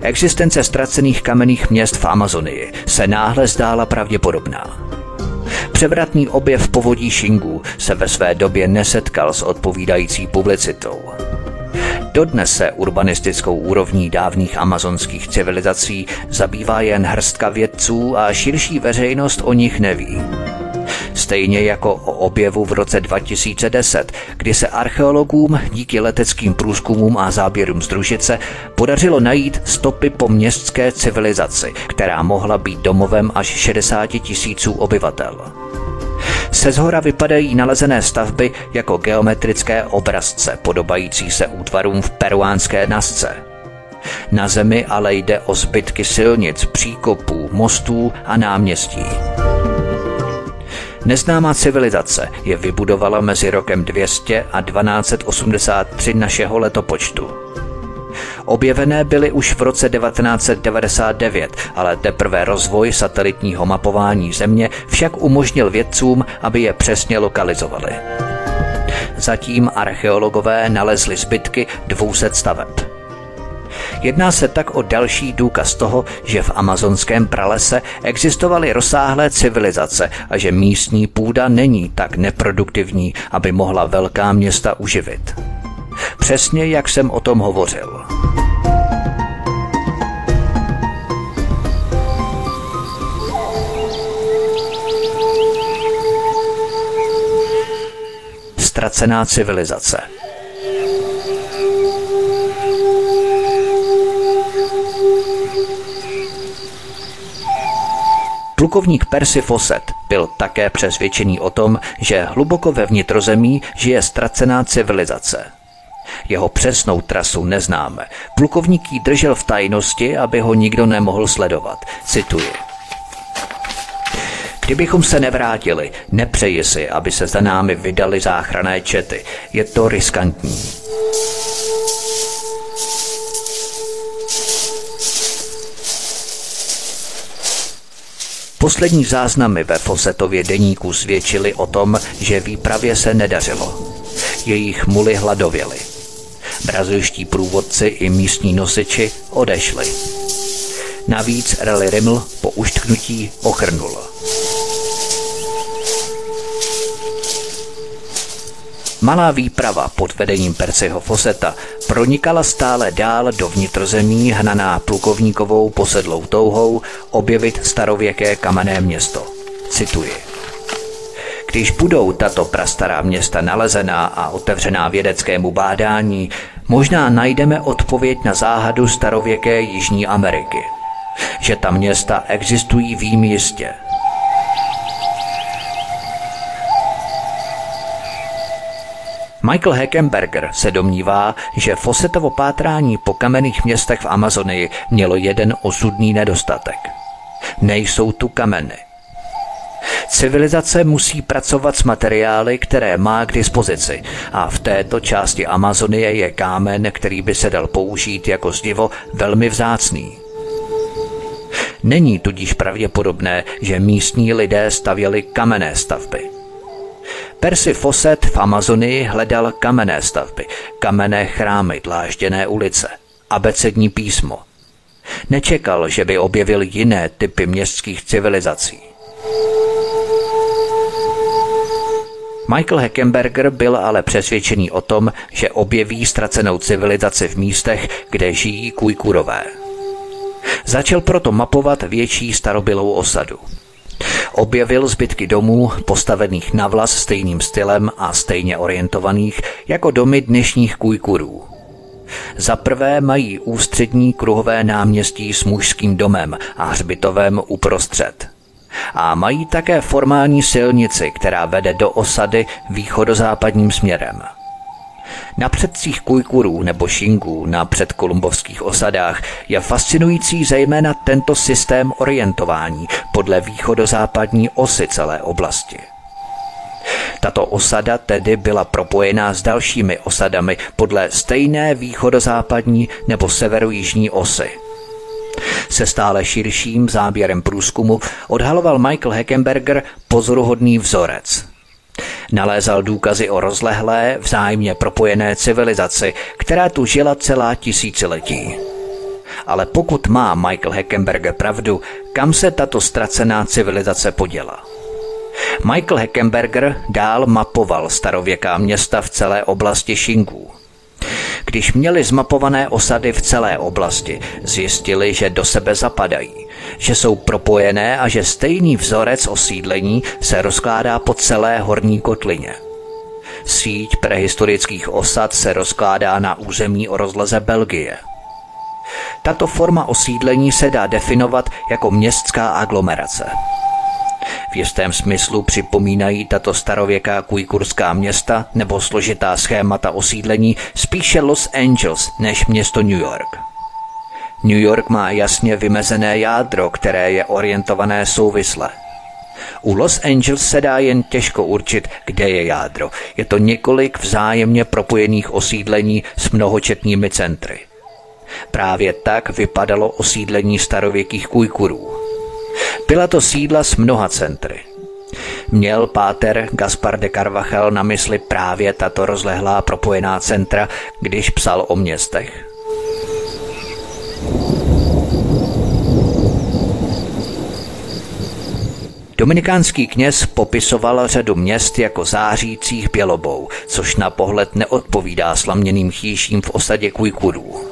Existence ztracených kamenných měst v Amazonii se náhle zdála pravděpodobná. Převratný objev povodí Shingu se ve své době nesetkal s odpovídající publicitou. Dodnes se urbanistickou úrovní dávných amazonských civilizací zabývá jen hrstka vědců a širší veřejnost o nich neví. Stejně jako o objevu v roce 2010, kdy se archeologům díky leteckým průzkumům a záběrům z družice podařilo najít stopy po městské civilizaci, která mohla být domovem až 60 tisíců obyvatel. Se zhora vypadají nalezené stavby jako geometrické obrazce podobající se útvarům v peruánské nasce. Na zemi ale jde o zbytky silnic, příkopů, mostů a náměstí. Neznámá civilizace je vybudovala mezi rokem 200 a 1283 našeho letopočtu. Objevené byly už v roce 1999, ale teprve rozvoj satelitního mapování Země však umožnil vědcům, aby je přesně lokalizovali. Zatím archeologové nalezli zbytky 200 staveb. Jedná se tak o další důkaz toho, že v amazonském pralese existovaly rozsáhlé civilizace a že místní půda není tak neproduktivní, aby mohla velká města uživit. Přesně jak jsem o tom hovořil. Ztracená civilizace. Plukovník Percy Fawcett byl také přesvědčený o tom, že hluboko ve vnitrozemí žije ztracená civilizace. Jeho přesnou trasu neznáme. Plukovník ji držel v tajnosti, aby ho nikdo nemohl sledovat. Cituji. Kdybychom se nevrátili, nepřeji si, aby se za námi vydali záchrané čety. Je to riskantní. Poslední záznamy ve Fosetově deníku svědčily o tom, že výpravě se nedařilo. Jejich muly hladověly. Brazilští průvodci i místní nosiči odešli. Navíc Rally Rimmel po uštknutí ochrnul. Malá výprava pod vedením Percyho Foseta pronikala stále dál do vnitrozemí hnaná plukovníkovou posedlou touhou objevit starověké kamenné město. Cituji. Když budou tato prastará města nalezená a otevřená vědeckému bádání, možná najdeme odpověď na záhadu starověké Jižní Ameriky. Že ta města existují vím jistě – Michael Heckenberger se domnívá, že Fossetovo pátrání po kamenných městech v Amazonii mělo jeden osudný nedostatek. Nejsou tu kameny. Civilizace musí pracovat s materiály, které má k dispozici a v této části Amazonie je kámen, který by se dal použít jako zdivo velmi vzácný. Není tudíž pravděpodobné, že místní lidé stavěli kamenné stavby. Percy Fawcett v Amazonii hledal kamenné stavby, kamenné chrámy, dlážděné ulice, abecední písmo. Nečekal, že by objevil jiné typy městských civilizací. Michael Heckenberger byl ale přesvědčený o tom, že objeví ztracenou civilizaci v místech, kde žijí kujkurové. Začal proto mapovat větší starobylou osadu – Objevil zbytky domů postavených na vlas stejným stylem a stejně orientovaných jako domy dnešních kujkurů. Za prvé mají ústřední kruhové náměstí s mužským domem a hřbitovem uprostřed. A mají také formální silnici, která vede do osady východozápadním směrem. Na předcích Kujkurů nebo Šingů na předkolumbovských osadách je fascinující zejména tento systém orientování podle východozápadní osy celé oblasti. Tato osada tedy byla propojená s dalšími osadami podle stejné východozápadní nebo severojižní osy. Se stále širším záběrem průzkumu odhaloval Michael Heckenberger pozoruhodný vzorec – Nalézal důkazy o rozlehlé, vzájemně propojené civilizaci, která tu žila celá tisíciletí. Ale pokud má Michael Heckenberger pravdu, kam se tato ztracená civilizace poděla? Michael Heckenberger dál mapoval starověká města v celé oblasti Shingů. Když měli zmapované osady v celé oblasti, zjistili, že do sebe zapadají, že jsou propojené a že stejný vzorec osídlení se rozkládá po celé horní kotlině. Síť prehistorických osad se rozkládá na území o rozleze Belgie. Tato forma osídlení se dá definovat jako městská aglomerace. V jistém smyslu připomínají tato starověká kujkurská města nebo složitá schémata osídlení spíše Los Angeles než město New York. New York má jasně vymezené jádro, které je orientované souvisle. U Los Angeles se dá jen těžko určit, kde je jádro. Je to několik vzájemně propojených osídlení s mnohočetnými centry. Právě tak vypadalo osídlení starověkých kujkurů. Byla to sídla s mnoha centry. Měl páter Gaspar de Carvajal na mysli právě tato rozlehlá propojená centra, když psal o městech. Dominikánský kněz popisoval řadu měst jako zářících bělobou, což na pohled neodpovídá slaměným chýším v osadě Kujkurů.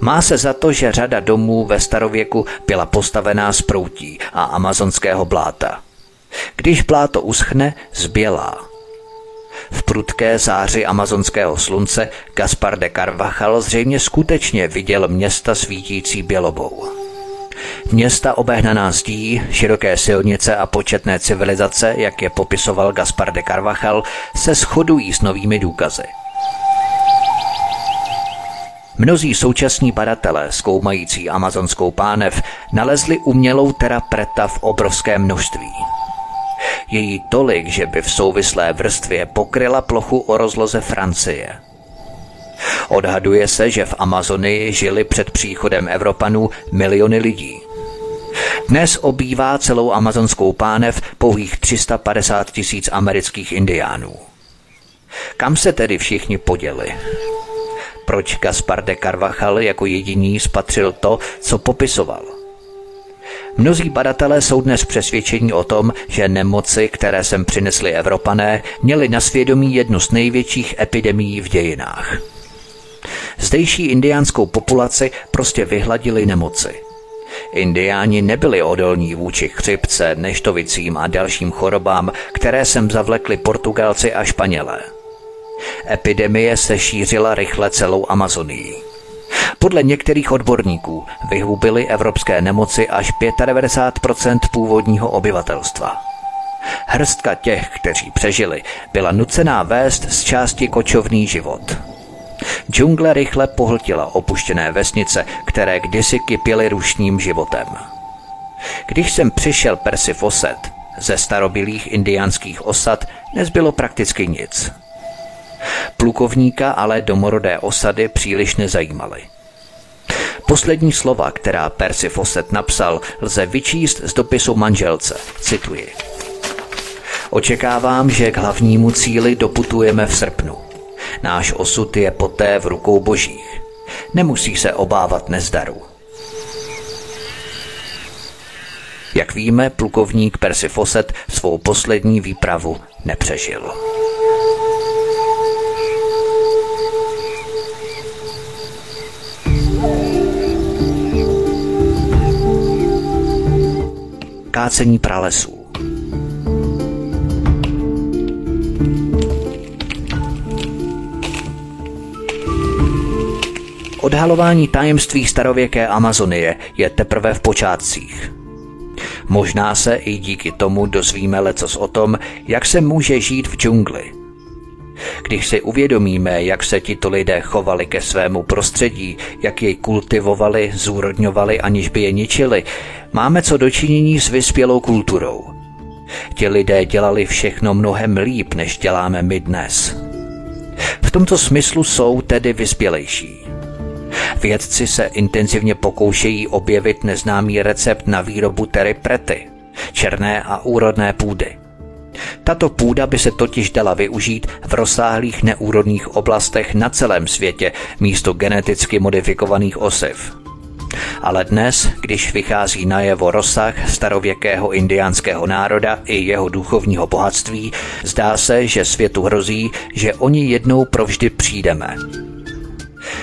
Má se za to, že řada domů ve starověku byla postavená z proutí a amazonského bláta. Když bláto uschne, zbělá. V prudké záři amazonského slunce Gaspar de Carvajal zřejmě skutečně viděl města svítící bělobou. Města obehnaná zdí, široké silnice a početné civilizace, jak je popisoval Gaspar de Carvajal, se shodují s novými důkazy. Mnozí současní badatelé, zkoumající amazonskou pánev, nalezli umělou terapreta v obrovském množství. Její tolik, že by v souvislé vrstvě pokryla plochu o rozloze Francie – Odhaduje se, že v Amazonii žili před příchodem Evropanů miliony lidí. Dnes obývá celou amazonskou pánev pouhých 350 tisíc amerických indiánů. Kam se tedy všichni poděli? Proč Gaspar de Carvajal jako jediný spatřil to, co popisoval? Mnozí badatelé jsou dnes přesvědčení o tom, že nemoci, které sem přinesli Evropané, měly na svědomí jednu z největších epidemií v dějinách – Zdejší indiánskou populaci prostě vyhladili nemoci. Indiáni nebyli odolní vůči chřipce, neštovicím a dalším chorobám, které sem zavlekli Portugalci a Španělé. Epidemie se šířila rychle celou Amazonii. Podle některých odborníků vyhubily evropské nemoci až 95% původního obyvatelstva. Hrstka těch, kteří přežili, byla nucená vést z části kočovný život – Džungle rychle pohltila opuštěné vesnice, které kdysi kypěly rušním životem. Když jsem přišel Percy Fawcett, ze starobilých indiánských osad nezbylo prakticky nic. Plukovníka ale domorodé osady příliš nezajímaly. Poslední slova, která Percy Fawcett napsal, lze vyčíst z dopisu manželce. Cituji. Očekávám, že k hlavnímu cíli doputujeme v srpnu. Náš osud je poté v rukou božích. Nemusí se obávat nezdaru. Jak víme, plukovník Percy Fawcett svou poslední výpravu nepřežil. Kácení pralesů Odhalování tajemství starověké Amazonie je teprve v počátcích. Možná se i díky tomu dozvíme lecos o tom, jak se může žít v džungli. Když si uvědomíme, jak se tito lidé chovali ke svému prostředí, jak jej kultivovali, zúrodňovali, aniž by je ničili, máme co dočinění s vyspělou kulturou. Ti lidé dělali všechno mnohem líp, než děláme my dnes. V tomto smyslu jsou tedy vyspělejší. Vědci se intenzivně pokoušejí objevit neznámý recept na výrobu prety, černé a úrodné půdy. Tato půda by se totiž dala využít v rozsáhlých neúrodných oblastech na celém světě místo geneticky modifikovaných osiv. Ale dnes, když vychází najevo rozsah starověkého indiánského národa i jeho duchovního bohatství, zdá se, že světu hrozí, že oni jednou provždy přijdeme.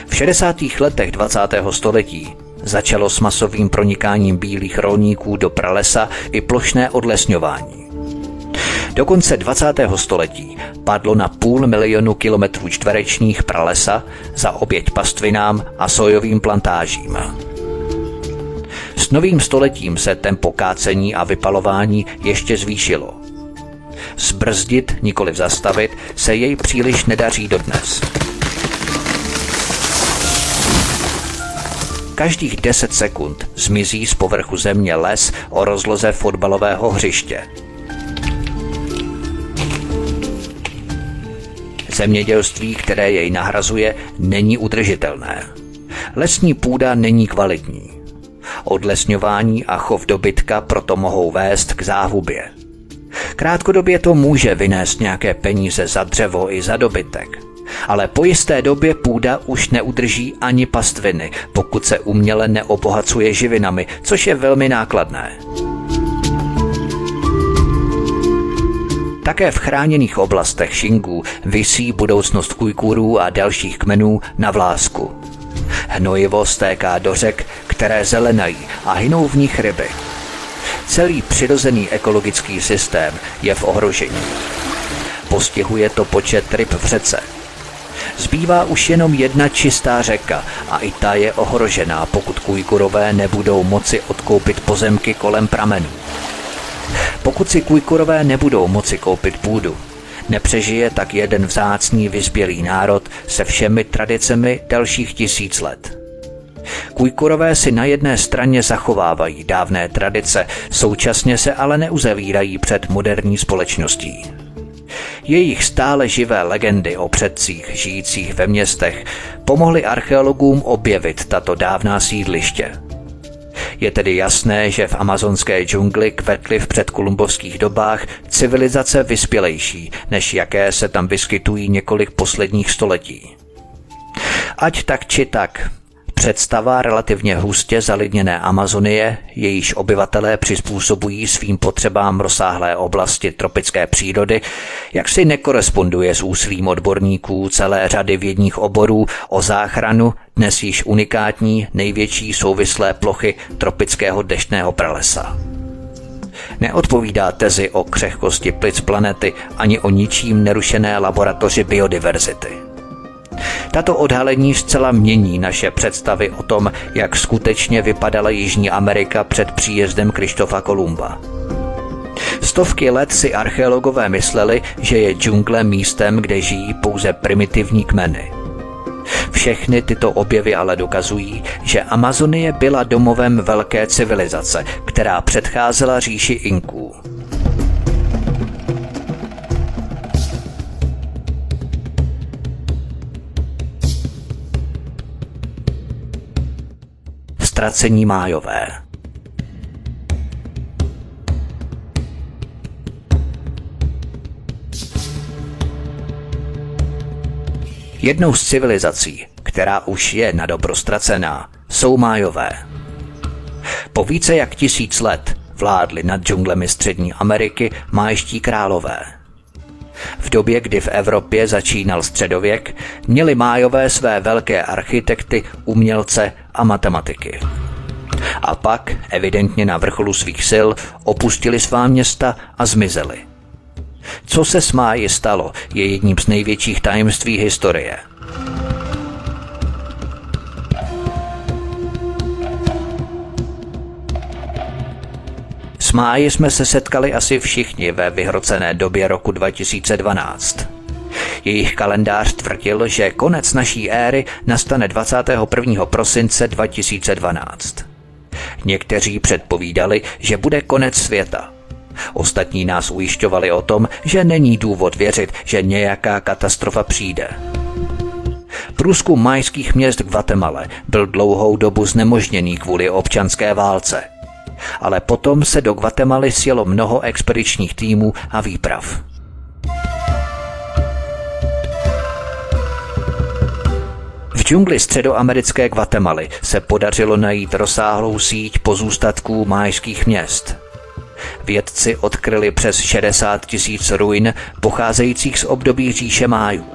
V 60. letech 20. století začalo s masovým pronikáním bílých rolníků do pralesa i plošné odlesňování. Do konce 20. století padlo na půl milionu kilometrů čtverečních pralesa za oběť pastvinám a sojovým plantážím. S novým stoletím se tempo kácení a vypalování ještě zvýšilo. Zbrzdit, nikoli zastavit, se jej příliš nedaří dodnes. Každých 10 sekund zmizí z povrchu země les o rozloze fotbalového hřiště. Zemědělství, které jej nahrazuje, není udržitelné. Lesní půda není kvalitní. Odlesňování a chov dobytka proto mohou vést k záhubě. Krátkodobě to může vynést nějaké peníze za dřevo i za dobytek – ale po jisté době půda už neudrží ani pastviny, pokud se uměle neobohacuje živinami, což je velmi nákladné. Také v chráněných oblastech Šingů visí budoucnost kujkurů a dalších kmenů na vlásku. Hnojivo stéká do řek, které zelenají a hynou v nich ryby. Celý přirozený ekologický systém je v ohrožení. Postihuje to počet ryb v řece, Zbývá už jenom jedna čistá řeka a i ta je ohrožená, pokud Kujkurové nebudou moci odkoupit pozemky kolem pramenů. Pokud si Kujkurové nebudou moci koupit půdu, nepřežije tak jeden vzácný vyzbělý národ se všemi tradicemi dalších tisíc let. Kujkurové si na jedné straně zachovávají dávné tradice, současně se ale neuzavírají před moderní společností. Jejich stále živé legendy o předcích žijících ve městech pomohly archeologům objevit tato dávná sídliště. Je tedy jasné, že v amazonské džungli kvetly v předkolumbovských dobách civilizace vyspělejší, než jaké se tam vyskytují několik posledních století. Ať tak či tak, Představa relativně hustě zalidněné Amazonie, jejíž obyvatelé přizpůsobují svým potřebám rozsáhlé oblasti tropické přírody, jak si nekoresponduje s úsilím odborníků celé řady vědních oborů o záchranu dnes již unikátní největší souvislé plochy tropického deštného pralesa. Neodpovídá tezi o křehkosti plic planety ani o ničím nerušené laboratoři biodiverzity. Tato odhalení zcela mění naše představy o tom, jak skutečně vypadala Jižní Amerika před příjezdem Krištofa Kolumba. Stovky let si archeologové mysleli, že je džungle místem, kde žijí pouze primitivní kmeny. Všechny tyto objevy ale dokazují, že Amazonie byla domovem velké civilizace, která předcházela říši Inků. Ztracení májové. Jednou z civilizací, která už je na dobro ztracená, jsou májové. Po více jak tisíc let vládli nad džunglemi Střední Ameriky májští králové – v době, kdy v Evropě začínal středověk, měli májové své velké architekty, umělce a matematiky. A pak, evidentně na vrcholu svých sil, opustili svá města a zmizeli. Co se s máji stalo, je jedním z největších tajemství historie – S máji jsme se setkali asi všichni ve vyhrocené době roku 2012. Jejich kalendář tvrdil, že konec naší éry nastane 21. prosince 2012. Někteří předpovídali, že bude konec světa. Ostatní nás ujišťovali o tom, že není důvod věřit, že nějaká katastrofa přijde. Průzkum majských měst Guatemala byl dlouhou dobu znemožněný kvůli občanské válce – ale potom se do Guatemaly sjelo mnoho expedičních týmů a výprav. Džungli středoamerické Guatemaly se podařilo najít rozsáhlou síť pozůstatků májských měst. Vědci odkryli přes 60 tisíc ruin pocházejících z období říše májů.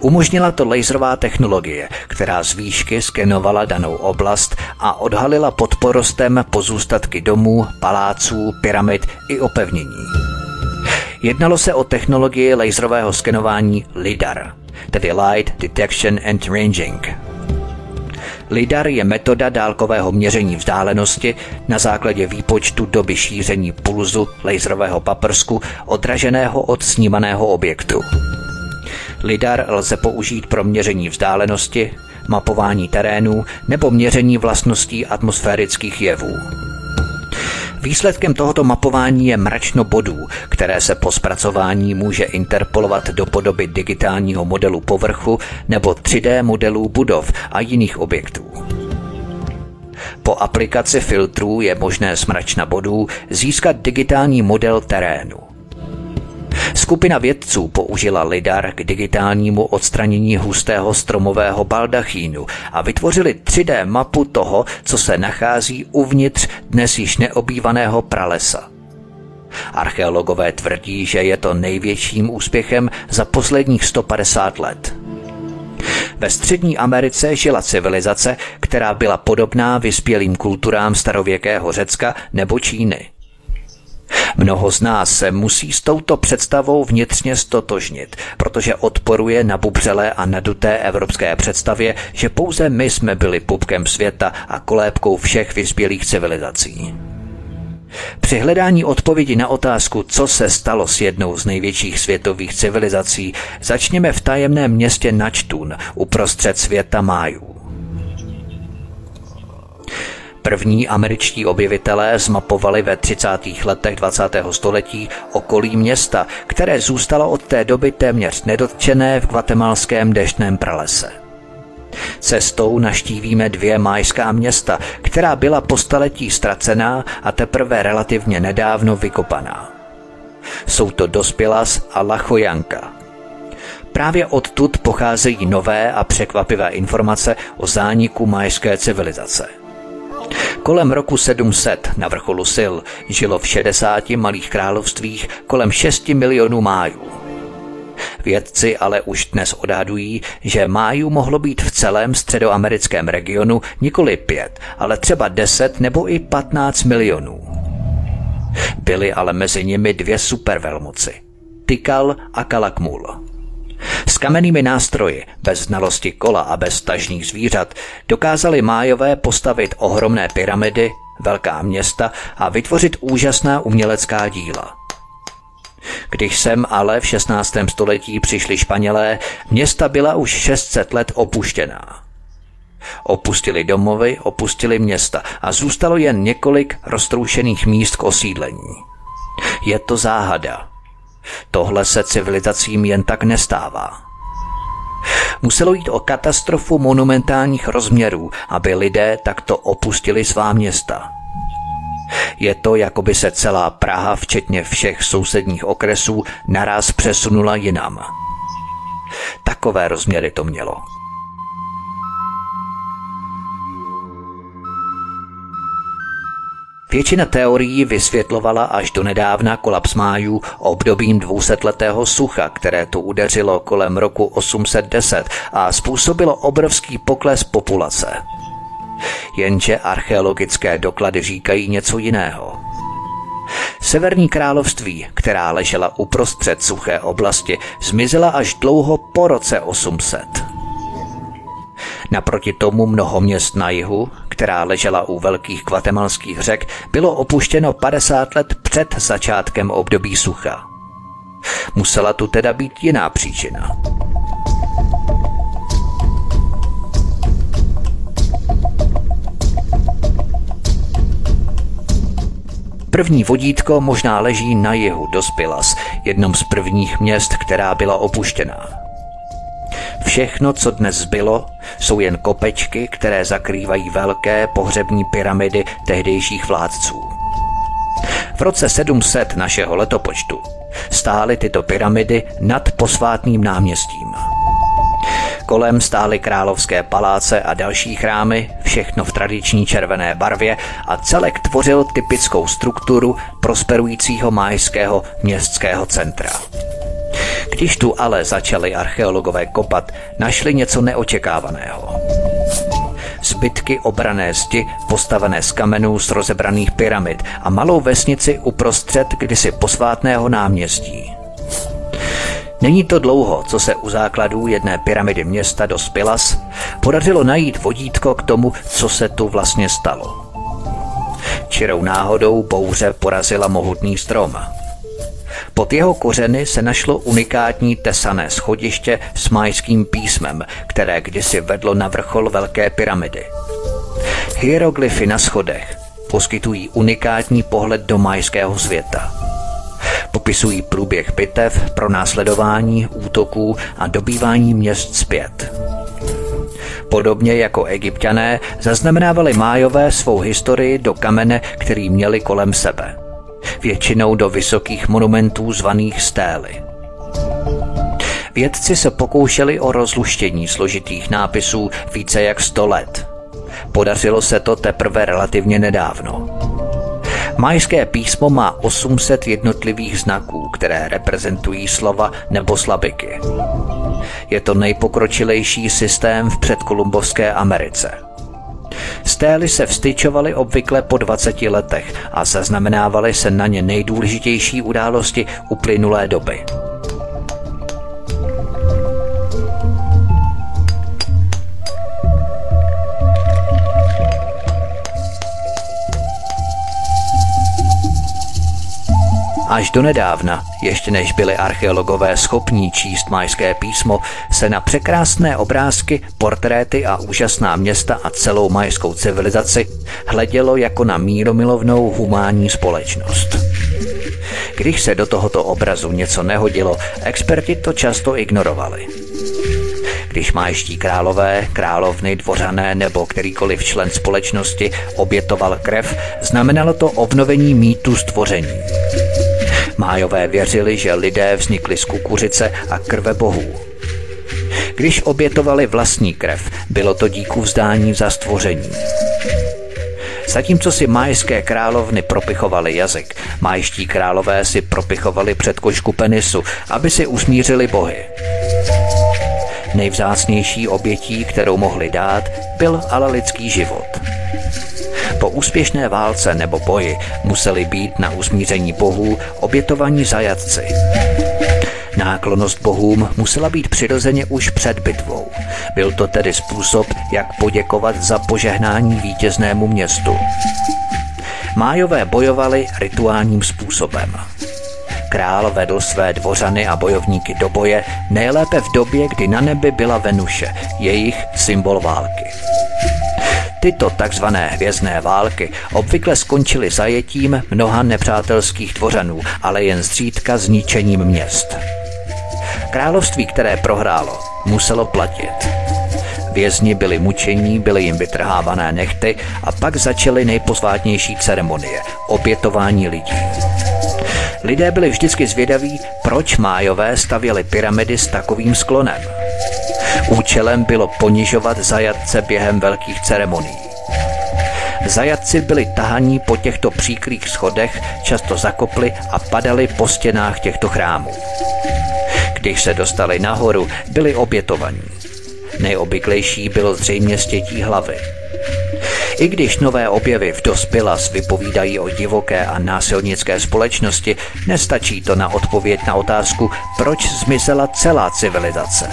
Umožnila to laserová technologie, která z výšky skenovala danou oblast a odhalila pod porostem pozůstatky domů, paláců, pyramid i opevnění. Jednalo se o technologii laserového skenování LIDAR, tedy Light Detection and Ranging. LIDAR je metoda dálkového měření vzdálenosti na základě výpočtu doby šíření pulzu laserového paprsku odraženého od snímaného objektu. LIDAR lze použít pro měření vzdálenosti, mapování terénů nebo měření vlastností atmosférických jevů. Výsledkem tohoto mapování je mračno bodů, které se po zpracování může interpolovat do podoby digitálního modelu povrchu nebo 3D modelů budov a jiných objektů. Po aplikaci filtrů je možné z mračna bodů získat digitální model terénu. Skupina vědců použila lidar k digitálnímu odstranění hustého stromového baldachínu a vytvořili 3D mapu toho, co se nachází uvnitř dnes již neobývaného pralesa. Archeologové tvrdí, že je to největším úspěchem za posledních 150 let. Ve střední Americe žila civilizace, která byla podobná vyspělým kulturám starověkého Řecka nebo Číny. Mnoho z nás se musí s touto představou vnitřně stotožnit, protože odporuje na bubřelé a naduté evropské představě, že pouze my jsme byli pupkem světa a kolébkou všech vyspělých civilizací. Při hledání odpovědi na otázku, co se stalo s jednou z největších světových civilizací, začněme v tajemném městě Načtun uprostřed světa Májů. První američtí objevitelé zmapovali ve 30. letech 20. století okolí města, které zůstalo od té doby téměř nedotčené v guatemalském deštném pralese. Cestou naštívíme dvě majská města, která byla po staletí ztracená a teprve relativně nedávno vykopaná. Jsou to Dospělas a Lachojanka. Právě odtud pocházejí nové a překvapivé informace o zániku majské civilizace – Kolem roku 700 na vrcholu sil žilo v 60 malých královstvích kolem 6 milionů májů. Vědci ale už dnes odhadují, že májů mohlo být v celém středoamerickém regionu nikoli pět, ale třeba 10 nebo i 15 milionů. Byly ale mezi nimi dvě supervelmoci. Tikal a Kalakmul. S kamennými nástroji, bez znalosti kola a bez tažných zvířat, dokázali májové postavit ohromné pyramidy, velká města a vytvořit úžasná umělecká díla. Když sem ale v 16. století přišli Španělé, města byla už 600 let opuštěná. Opustili domovy, opustili města a zůstalo jen několik roztroušených míst k osídlení. Je to záhada. Tohle se civilizacím jen tak nestává. Muselo jít o katastrofu monumentálních rozměrů, aby lidé takto opustili svá města. Je to, jako by se celá Praha, včetně všech sousedních okresů, naraz přesunula jinam. Takové rozměry to mělo. Většina teorií vysvětlovala až do nedávna kolaps májů obdobím dvousetletého sucha, které tu udeřilo kolem roku 810 a způsobilo obrovský pokles populace. Jenže archeologické doklady říkají něco jiného. Severní království, která ležela uprostřed suché oblasti, zmizela až dlouho po roce 800. Naproti tomu mnoho měst na jihu, která ležela u velkých kvatemalských řek, bylo opuštěno 50 let před začátkem období sucha. Musela tu teda být jiná příčina. První vodítko možná leží na jihu Dospilas, jednom z prvních měst, která byla opuštěná. Všechno, co dnes zbylo, jsou jen kopečky, které zakrývají velké pohřební pyramidy tehdejších vládců. V roce 700 našeho letopočtu stály tyto pyramidy nad posvátným náměstím. Kolem stály královské paláce a další chrámy, všechno v tradiční červené barvě a celek tvořil typickou strukturu prosperujícího májského městského centra. Když tu ale začali archeologové kopat, našli něco neočekávaného. Zbytky obrané zdi, postavené z kamenů z rozebraných pyramid a malou vesnici uprostřed kdysi posvátného náměstí. Není to dlouho, co se u základů jedné pyramidy města do Spilas podařilo najít vodítko k tomu, co se tu vlastně stalo. Čirou náhodou bouře porazila mohutný strom – pod jeho kořeny se našlo unikátní tesané schodiště s majským písmem, které kdysi vedlo na vrchol Velké pyramidy. Hieroglyfy na schodech poskytují unikátní pohled do majského světa. Popisují průběh bitev, pro následování, útoků a dobývání měst zpět. Podobně jako egyptiané zaznamenávali májové svou historii do kamene, který měli kolem sebe – většinou do vysokých monumentů zvaných stély. Vědci se pokoušeli o rozluštění složitých nápisů více jak 100 let. Podařilo se to teprve relativně nedávno. Majské písmo má 800 jednotlivých znaků, které reprezentují slova nebo slabiky. Je to nejpokročilejší systém v předkolumbovské Americe. Stély se vstyčovaly obvykle po 20 letech a zaznamenávaly se na ně nejdůležitější události uplynulé doby. Až do nedávna, ještě než byli archeologové schopní číst majské písmo, se na překrásné obrázky, portréty a úžasná města a celou majskou civilizaci hledělo jako na míromilovnou humánní společnost. Když se do tohoto obrazu něco nehodilo, experti to často ignorovali. Když majští králové, královny, dvořané nebo kterýkoliv člen společnosti obětoval krev, znamenalo to obnovení mýtu stvoření. Májové věřili, že lidé vznikli z kukuřice a krve bohů. Když obětovali vlastní krev, bylo to díku vzdání za stvoření. Zatímco si majské královny propichovali jazyk, majští králové si propichovali před košku penisu, aby si usmířili bohy. Nejvzácnější obětí, kterou mohli dát, byl ale lidský život. Po úspěšné válce nebo boji museli být na usmíření bohů obětovaní zajatci. Náklonost bohům musela být přirozeně už před bitvou. Byl to tedy způsob, jak poděkovat za požehnání vítěznému městu. Májové bojovali rituálním způsobem. Král vedl své dvořany a bojovníky do boje nejlépe v době, kdy na nebi byla Venuše, jejich symbol války. Tyto takzvané hvězdné války obvykle skončily zajetím mnoha nepřátelských dvořanů, ale jen zřídka zničením měst. Království, které prohrálo, muselo platit. Vězni byli mučení, byly jim vytrhávané nechty a pak začaly nejposvátnější ceremonie – obětování lidí. Lidé byli vždycky zvědaví, proč májové stavěli pyramidy s takovým sklonem – Účelem bylo ponižovat zajatce během velkých ceremonií. Zajatci byli tahaní po těchto příkrých schodech, často zakopli a padali po stěnách těchto chrámů. Když se dostali nahoru, byli obětovaní. Nejobvyklejší bylo zřejmě stětí hlavy. I když nové objevy v Dospilas vypovídají o divoké a násilnické společnosti, nestačí to na odpověď na otázku, proč zmizela celá civilizace.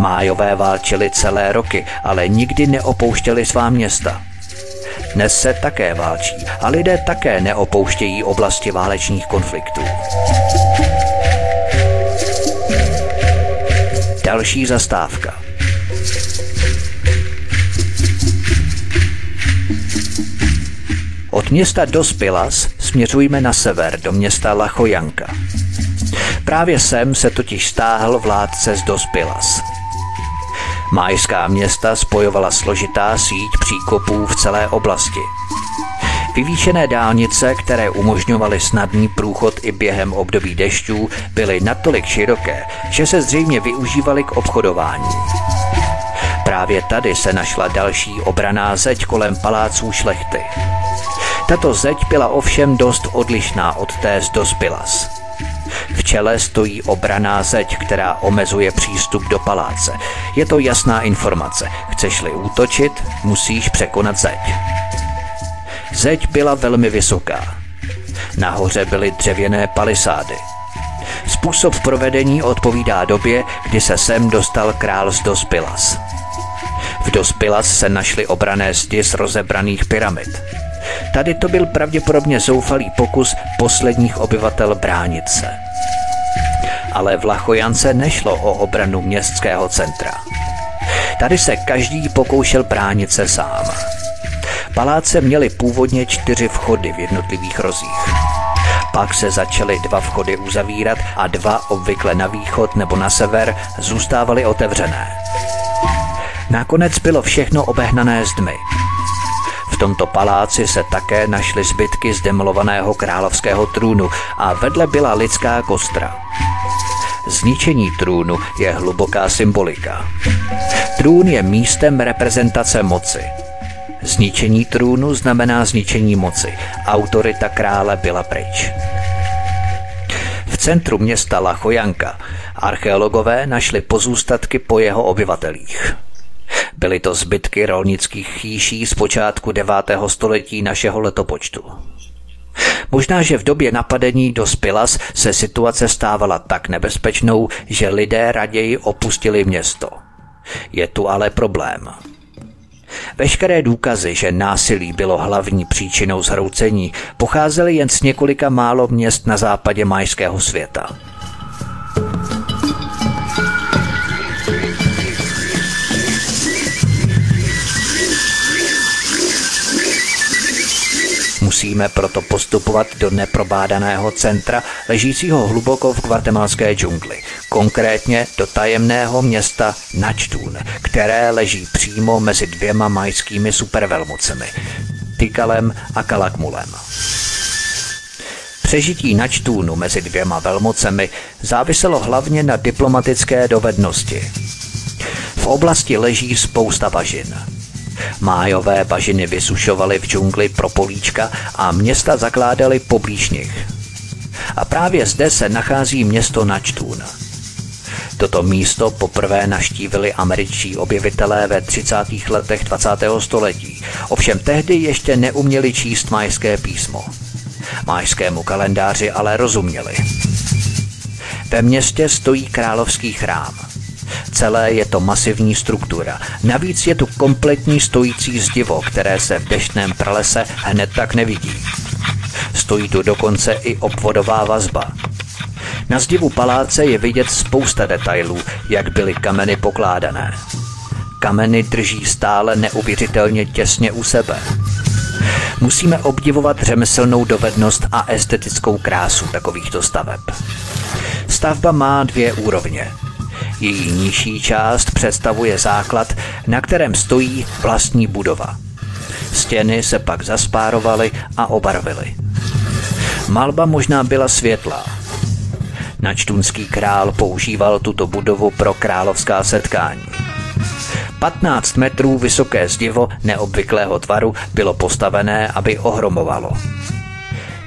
Májové válčili celé roky, ale nikdy neopouštěli svá města. Dnes se také válčí a lidé také neopouštějí oblasti válečných konfliktů. Další zastávka. Od města Dos Pilas směřujeme na sever do města Lachojanka. Právě sem se totiž stáhl vládce z Dos Pilas – Májská města spojovala složitá síť příkopů v celé oblasti. Vyvýšené dálnice, které umožňovaly snadný průchod i během období dešťů, byly natolik široké, že se zřejmě využívaly k obchodování. Právě tady se našla další obraná zeď kolem paláců šlechty. Tato zeď byla ovšem dost odlišná od té z Dospilas. V čele stojí obraná zeď, která omezuje přístup do paláce. Je to jasná informace. Chceš-li útočit, musíš překonat zeď. Zeď byla velmi vysoká. Nahoře byly dřevěné palisády. Způsob provedení odpovídá době, kdy se sem dostal král z Dospilas. V Dospilas se našly obrané zdi z rozebraných pyramid. Tady to byl pravděpodobně zoufalý pokus posledních obyvatel bránit se ale v Lachojance nešlo o obranu městského centra. Tady se každý pokoušel bránit se sám. Paláce měly původně čtyři vchody v jednotlivých rozích. Pak se začaly dva vchody uzavírat a dva obvykle na východ nebo na sever zůstávaly otevřené. Nakonec bylo všechno obehnané zdmi. V tomto paláci se také našly zbytky zdemolovaného královského trůnu a vedle byla lidská kostra. Zničení trůnu je hluboká symbolika. Trůn je místem reprezentace moci. Zničení trůnu znamená zničení moci. Autorita krále byla pryč. V centru města Lachojanka archeologové našli pozůstatky po jeho obyvatelích. Byly to zbytky rolnických chýší z počátku 9. století našeho letopočtu. Možná, že v době napadení do Spilas se situace stávala tak nebezpečnou, že lidé raději opustili město. Je tu ale problém. Veškeré důkazy, že násilí bylo hlavní příčinou zhroucení, pocházely jen z několika málo měst na západě majského světa. Musíme proto postupovat do neprobádaného centra, ležícího hluboko v guatemalské džungli, konkrétně do tajemného města Načtún, které leží přímo mezi dvěma majskými supervelmocemi, Tikalem a Kalakmulem. Přežití Načtúnu mezi dvěma velmocemi záviselo hlavně na diplomatické dovednosti. V oblasti leží spousta bažin – Májové bažiny vysušovaly v džungli pro políčka a města zakládaly poblíž nich. A právě zde se nachází město Načtún. Toto místo poprvé naštívili američtí objevitelé ve 30. letech 20. století. Ovšem tehdy ještě neuměli číst majské písmo. Majskému kalendáři ale rozuměli. Ve městě stojí královský chrám – Celé je to masivní struktura. Navíc je tu kompletní stojící zdivo, které se v deštném pralese hned tak nevidí. Stojí tu dokonce i obvodová vazba. Na zdivu paláce je vidět spousta detailů, jak byly kameny pokládané. Kameny drží stále neuvěřitelně těsně u sebe. Musíme obdivovat řemeslnou dovednost a estetickou krásu takovýchto staveb. Stavba má dvě úrovně – její nižší část představuje základ, na kterém stojí vlastní budova. Stěny se pak zaspárovaly a obarvily. Malba možná byla světlá. Načtunský král používal tuto budovu pro královská setkání. 15 metrů vysoké zdivo neobvyklého tvaru bylo postavené, aby ohromovalo.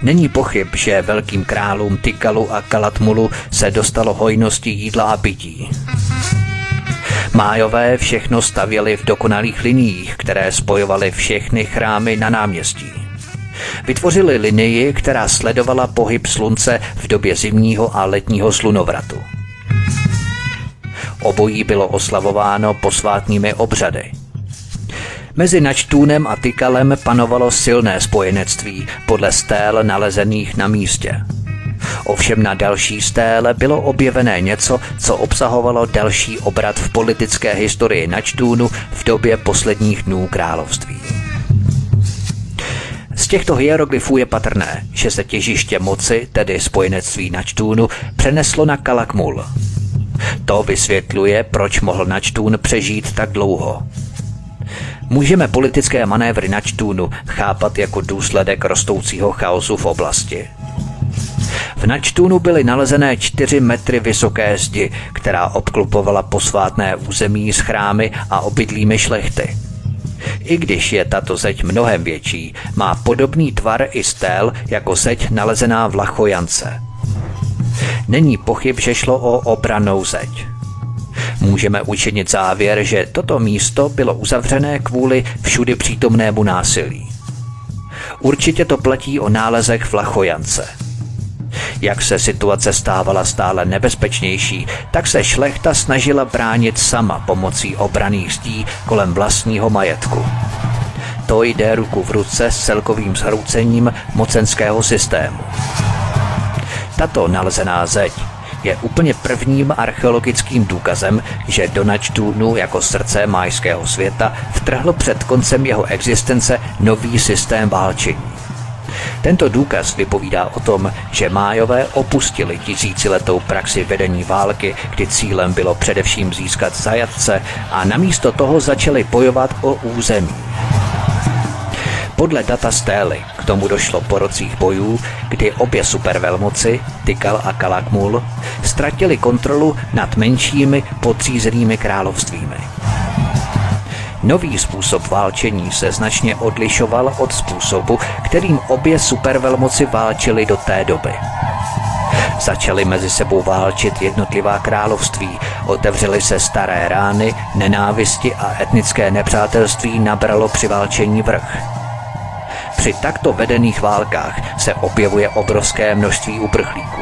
Není pochyb, že velkým králům Tikalu a Kalatmulu se dostalo hojnosti jídla a pití. Májové všechno stavěli v dokonalých liniích, které spojovaly všechny chrámy na náměstí. Vytvořili linii, která sledovala pohyb slunce v době zimního a letního slunovratu. Obojí bylo oslavováno posvátnými obřady – Mezi Načtůnem a Tykalem panovalo silné spojenectví podle stél nalezených na místě. Ovšem na další stéle bylo objevené něco, co obsahovalo další obrat v politické historii Načtůnu v době posledních dnů království. Z těchto hieroglyfů je patrné, že se těžiště moci, tedy spojenectví Načtůnu, přeneslo na Kalakmul. To vysvětluje, proč mohl Načtún přežít tak dlouho. Můžeme politické manévry na Čtůnu chápat jako důsledek rostoucího chaosu v oblasti. V Načtůnu byly nalezené čtyři metry vysoké zdi, která obklupovala posvátné území s chrámy a obydlými šlechty. I když je tato zeď mnohem větší, má podobný tvar i stél jako zeď nalezená v Lachojance. Není pochyb, že šlo o obranou zeď. Můžeme učinit závěr, že toto místo bylo uzavřené kvůli všudy přítomnému násilí. Určitě to platí o nálezech v Lachojance. Jak se situace stávala stále nebezpečnější, tak se šlechta snažila bránit sama pomocí obraných zdí kolem vlastního majetku. To jde ruku v ruce s celkovým zhroucením mocenského systému. Tato nalezená zeď je úplně prvním archeologickým důkazem, že do Načtúnu jako srdce majského světa vtrhl před koncem jeho existence nový systém válčení. Tento důkaz vypovídá o tom, že Májové opustili tisíciletou praxi vedení války, kdy cílem bylo především získat zajatce a namísto toho začali bojovat o území. Podle data Stély k tomu došlo po rocích bojů, kdy obě supervelmoci, Tykal a Kalakmul, ztratili kontrolu nad menšími podřízenými královstvími. Nový způsob válčení se značně odlišoval od způsobu, kterým obě supervelmoci válčily do té doby. Začaly mezi sebou válčit jednotlivá království, otevřely se staré rány, nenávisti a etnické nepřátelství nabralo při válčení vrch. Při takto vedených válkách se objevuje obrovské množství uprchlíků.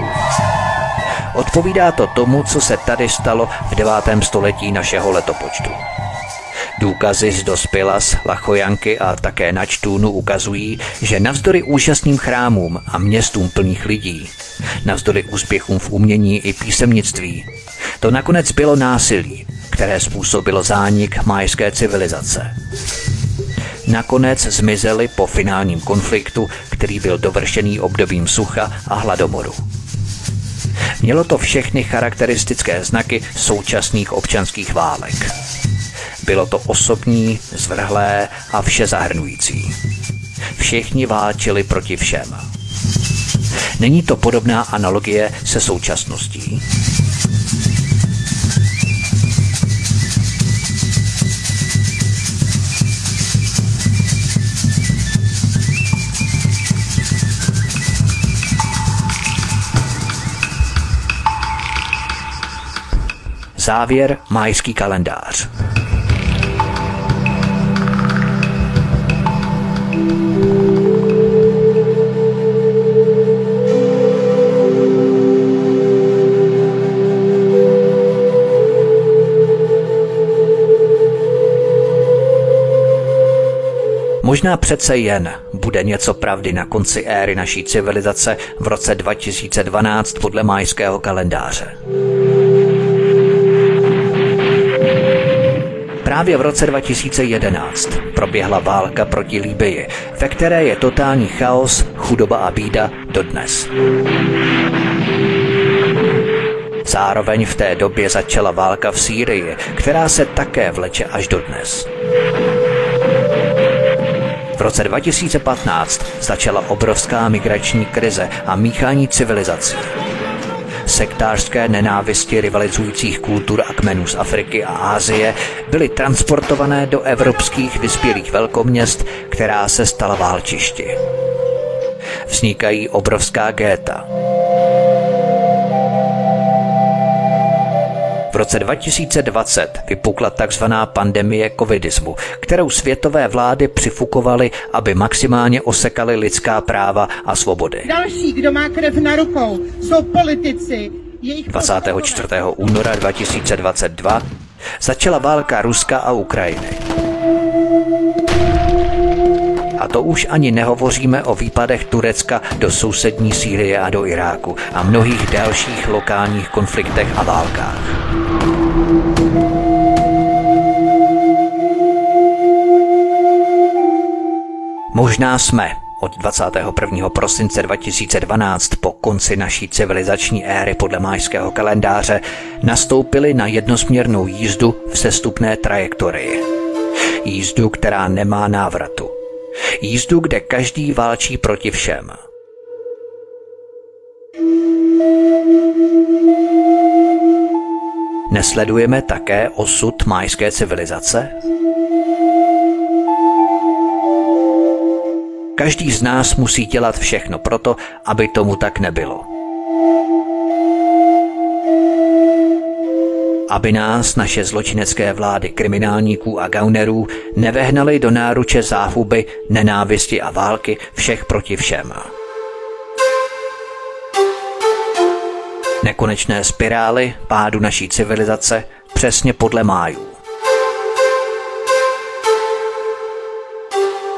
Odpovídá to tomu, co se tady stalo v 9. století našeho letopočtu. Důkazy z Dospilas, Lachojanky a také na Čtůnu ukazují, že navzdory úžasným chrámům a městům plných lidí, navzdory úspěchům v umění i písemnictví, to nakonec bylo násilí, které způsobilo zánik majské civilizace. Nakonec zmizely po finálním konfliktu, který byl dovršený obdobím sucha a hladomoru. Mělo to všechny charakteristické znaky současných občanských válek. Bylo to osobní, zvrhlé a vše zahrnující. Všichni válčili proti všem. Není to podobná analogie se současností? Závěr majský kalendář. Možná přece jen bude něco pravdy na konci éry naší civilizace v roce 2012 podle majského kalendáře. Právě v roce 2011 proběhla válka proti Líbii, ve které je totální chaos, chudoba a bída dodnes. Zároveň v té době začala válka v Sýrii, která se také vleče až dodnes. V roce 2015 začala obrovská migrační krize a míchání civilizací sektářské nenávisti rivalizujících kultur a kmenů z Afriky a Ázie byly transportované do evropských vyspělých velkoměst, která se stala válčišti. Vznikají obrovská géta, V roce 2020 vypukla tzv. pandemie covidismu, kterou světové vlády přifukovaly, aby maximálně osekaly lidská práva a svobody. Další, kdo má krev na rukou, jsou politici. 24. února 2022 začala válka Ruska a Ukrajiny. A to už ani nehovoříme o výpadech Turecka do sousední Sýrie a do Iráku a mnohých dalších lokálních konfliktech a válkách. Možná jsme od 21. prosince 2012 po konci naší civilizační éry podle májského kalendáře nastoupili na jednosměrnou jízdu v sestupné trajektorii. Jízdu, která nemá návratu. Jízdu, kde každý válčí proti všem. Nesledujeme také osud majské civilizace? Každý z nás musí dělat všechno proto, aby tomu tak nebylo. Aby nás naše zločinecké vlády kriminálníků a gaunerů nevehnali do náruče záhuby, nenávisti a války všech proti všem. Nekonečné spirály pádu naší civilizace přesně podle májů.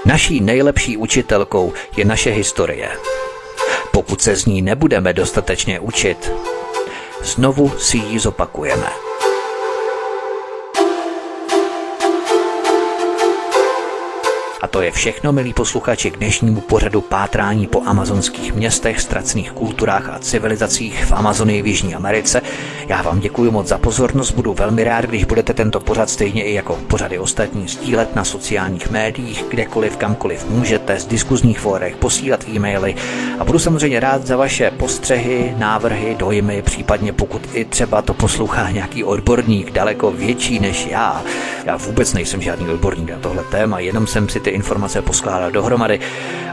Naší nejlepší učitelkou je naše historie. Pokud se z ní nebudeme dostatečně učit, znovu si ji zopakujeme. A to je všechno, milí posluchači, k dnešnímu pořadu pátrání po amazonských městech, ztracených kulturách a civilizacích v Amazonii v Jižní Americe. Já vám děkuji moc za pozornost, budu velmi rád, když budete tento pořad stejně i jako pořady ostatní sdílet na sociálních médiích, kdekoliv, kamkoliv můžete, z diskuzních fórech, posílat e-maily a budu samozřejmě rád za vaše postřehy, návrhy, dojmy, případně pokud i třeba to poslouchá nějaký odborník daleko větší než já. Já vůbec nejsem žádný odborník na tohle téma, jenom jsem si ty informace poskládat dohromady.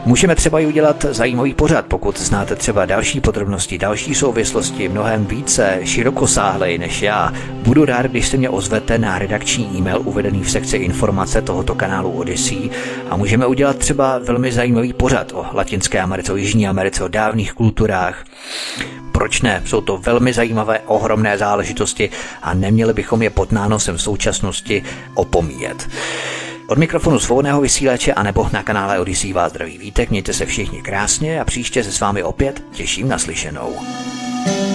Můžeme třeba i udělat zajímavý pořad, pokud znáte třeba další podrobnosti, další souvislosti, mnohem více širokosáhlej než já. Budu rád, když se mě ozvete na redakční e-mail uvedený v sekci informace tohoto kanálu Odyssey a můžeme udělat třeba velmi zajímavý pořad o Latinské Americe, o Jižní Americe, o dávných kulturách. Proč ne? Jsou to velmi zajímavé, ohromné záležitosti a neměli bychom je pod nánosem v současnosti opomíjet. Od mikrofonu svobodného vysílače a nebo na kanále Odisí vás zdraví vítek, mějte se všichni krásně a příště se s vámi opět těším na slyšenou. Prosíme,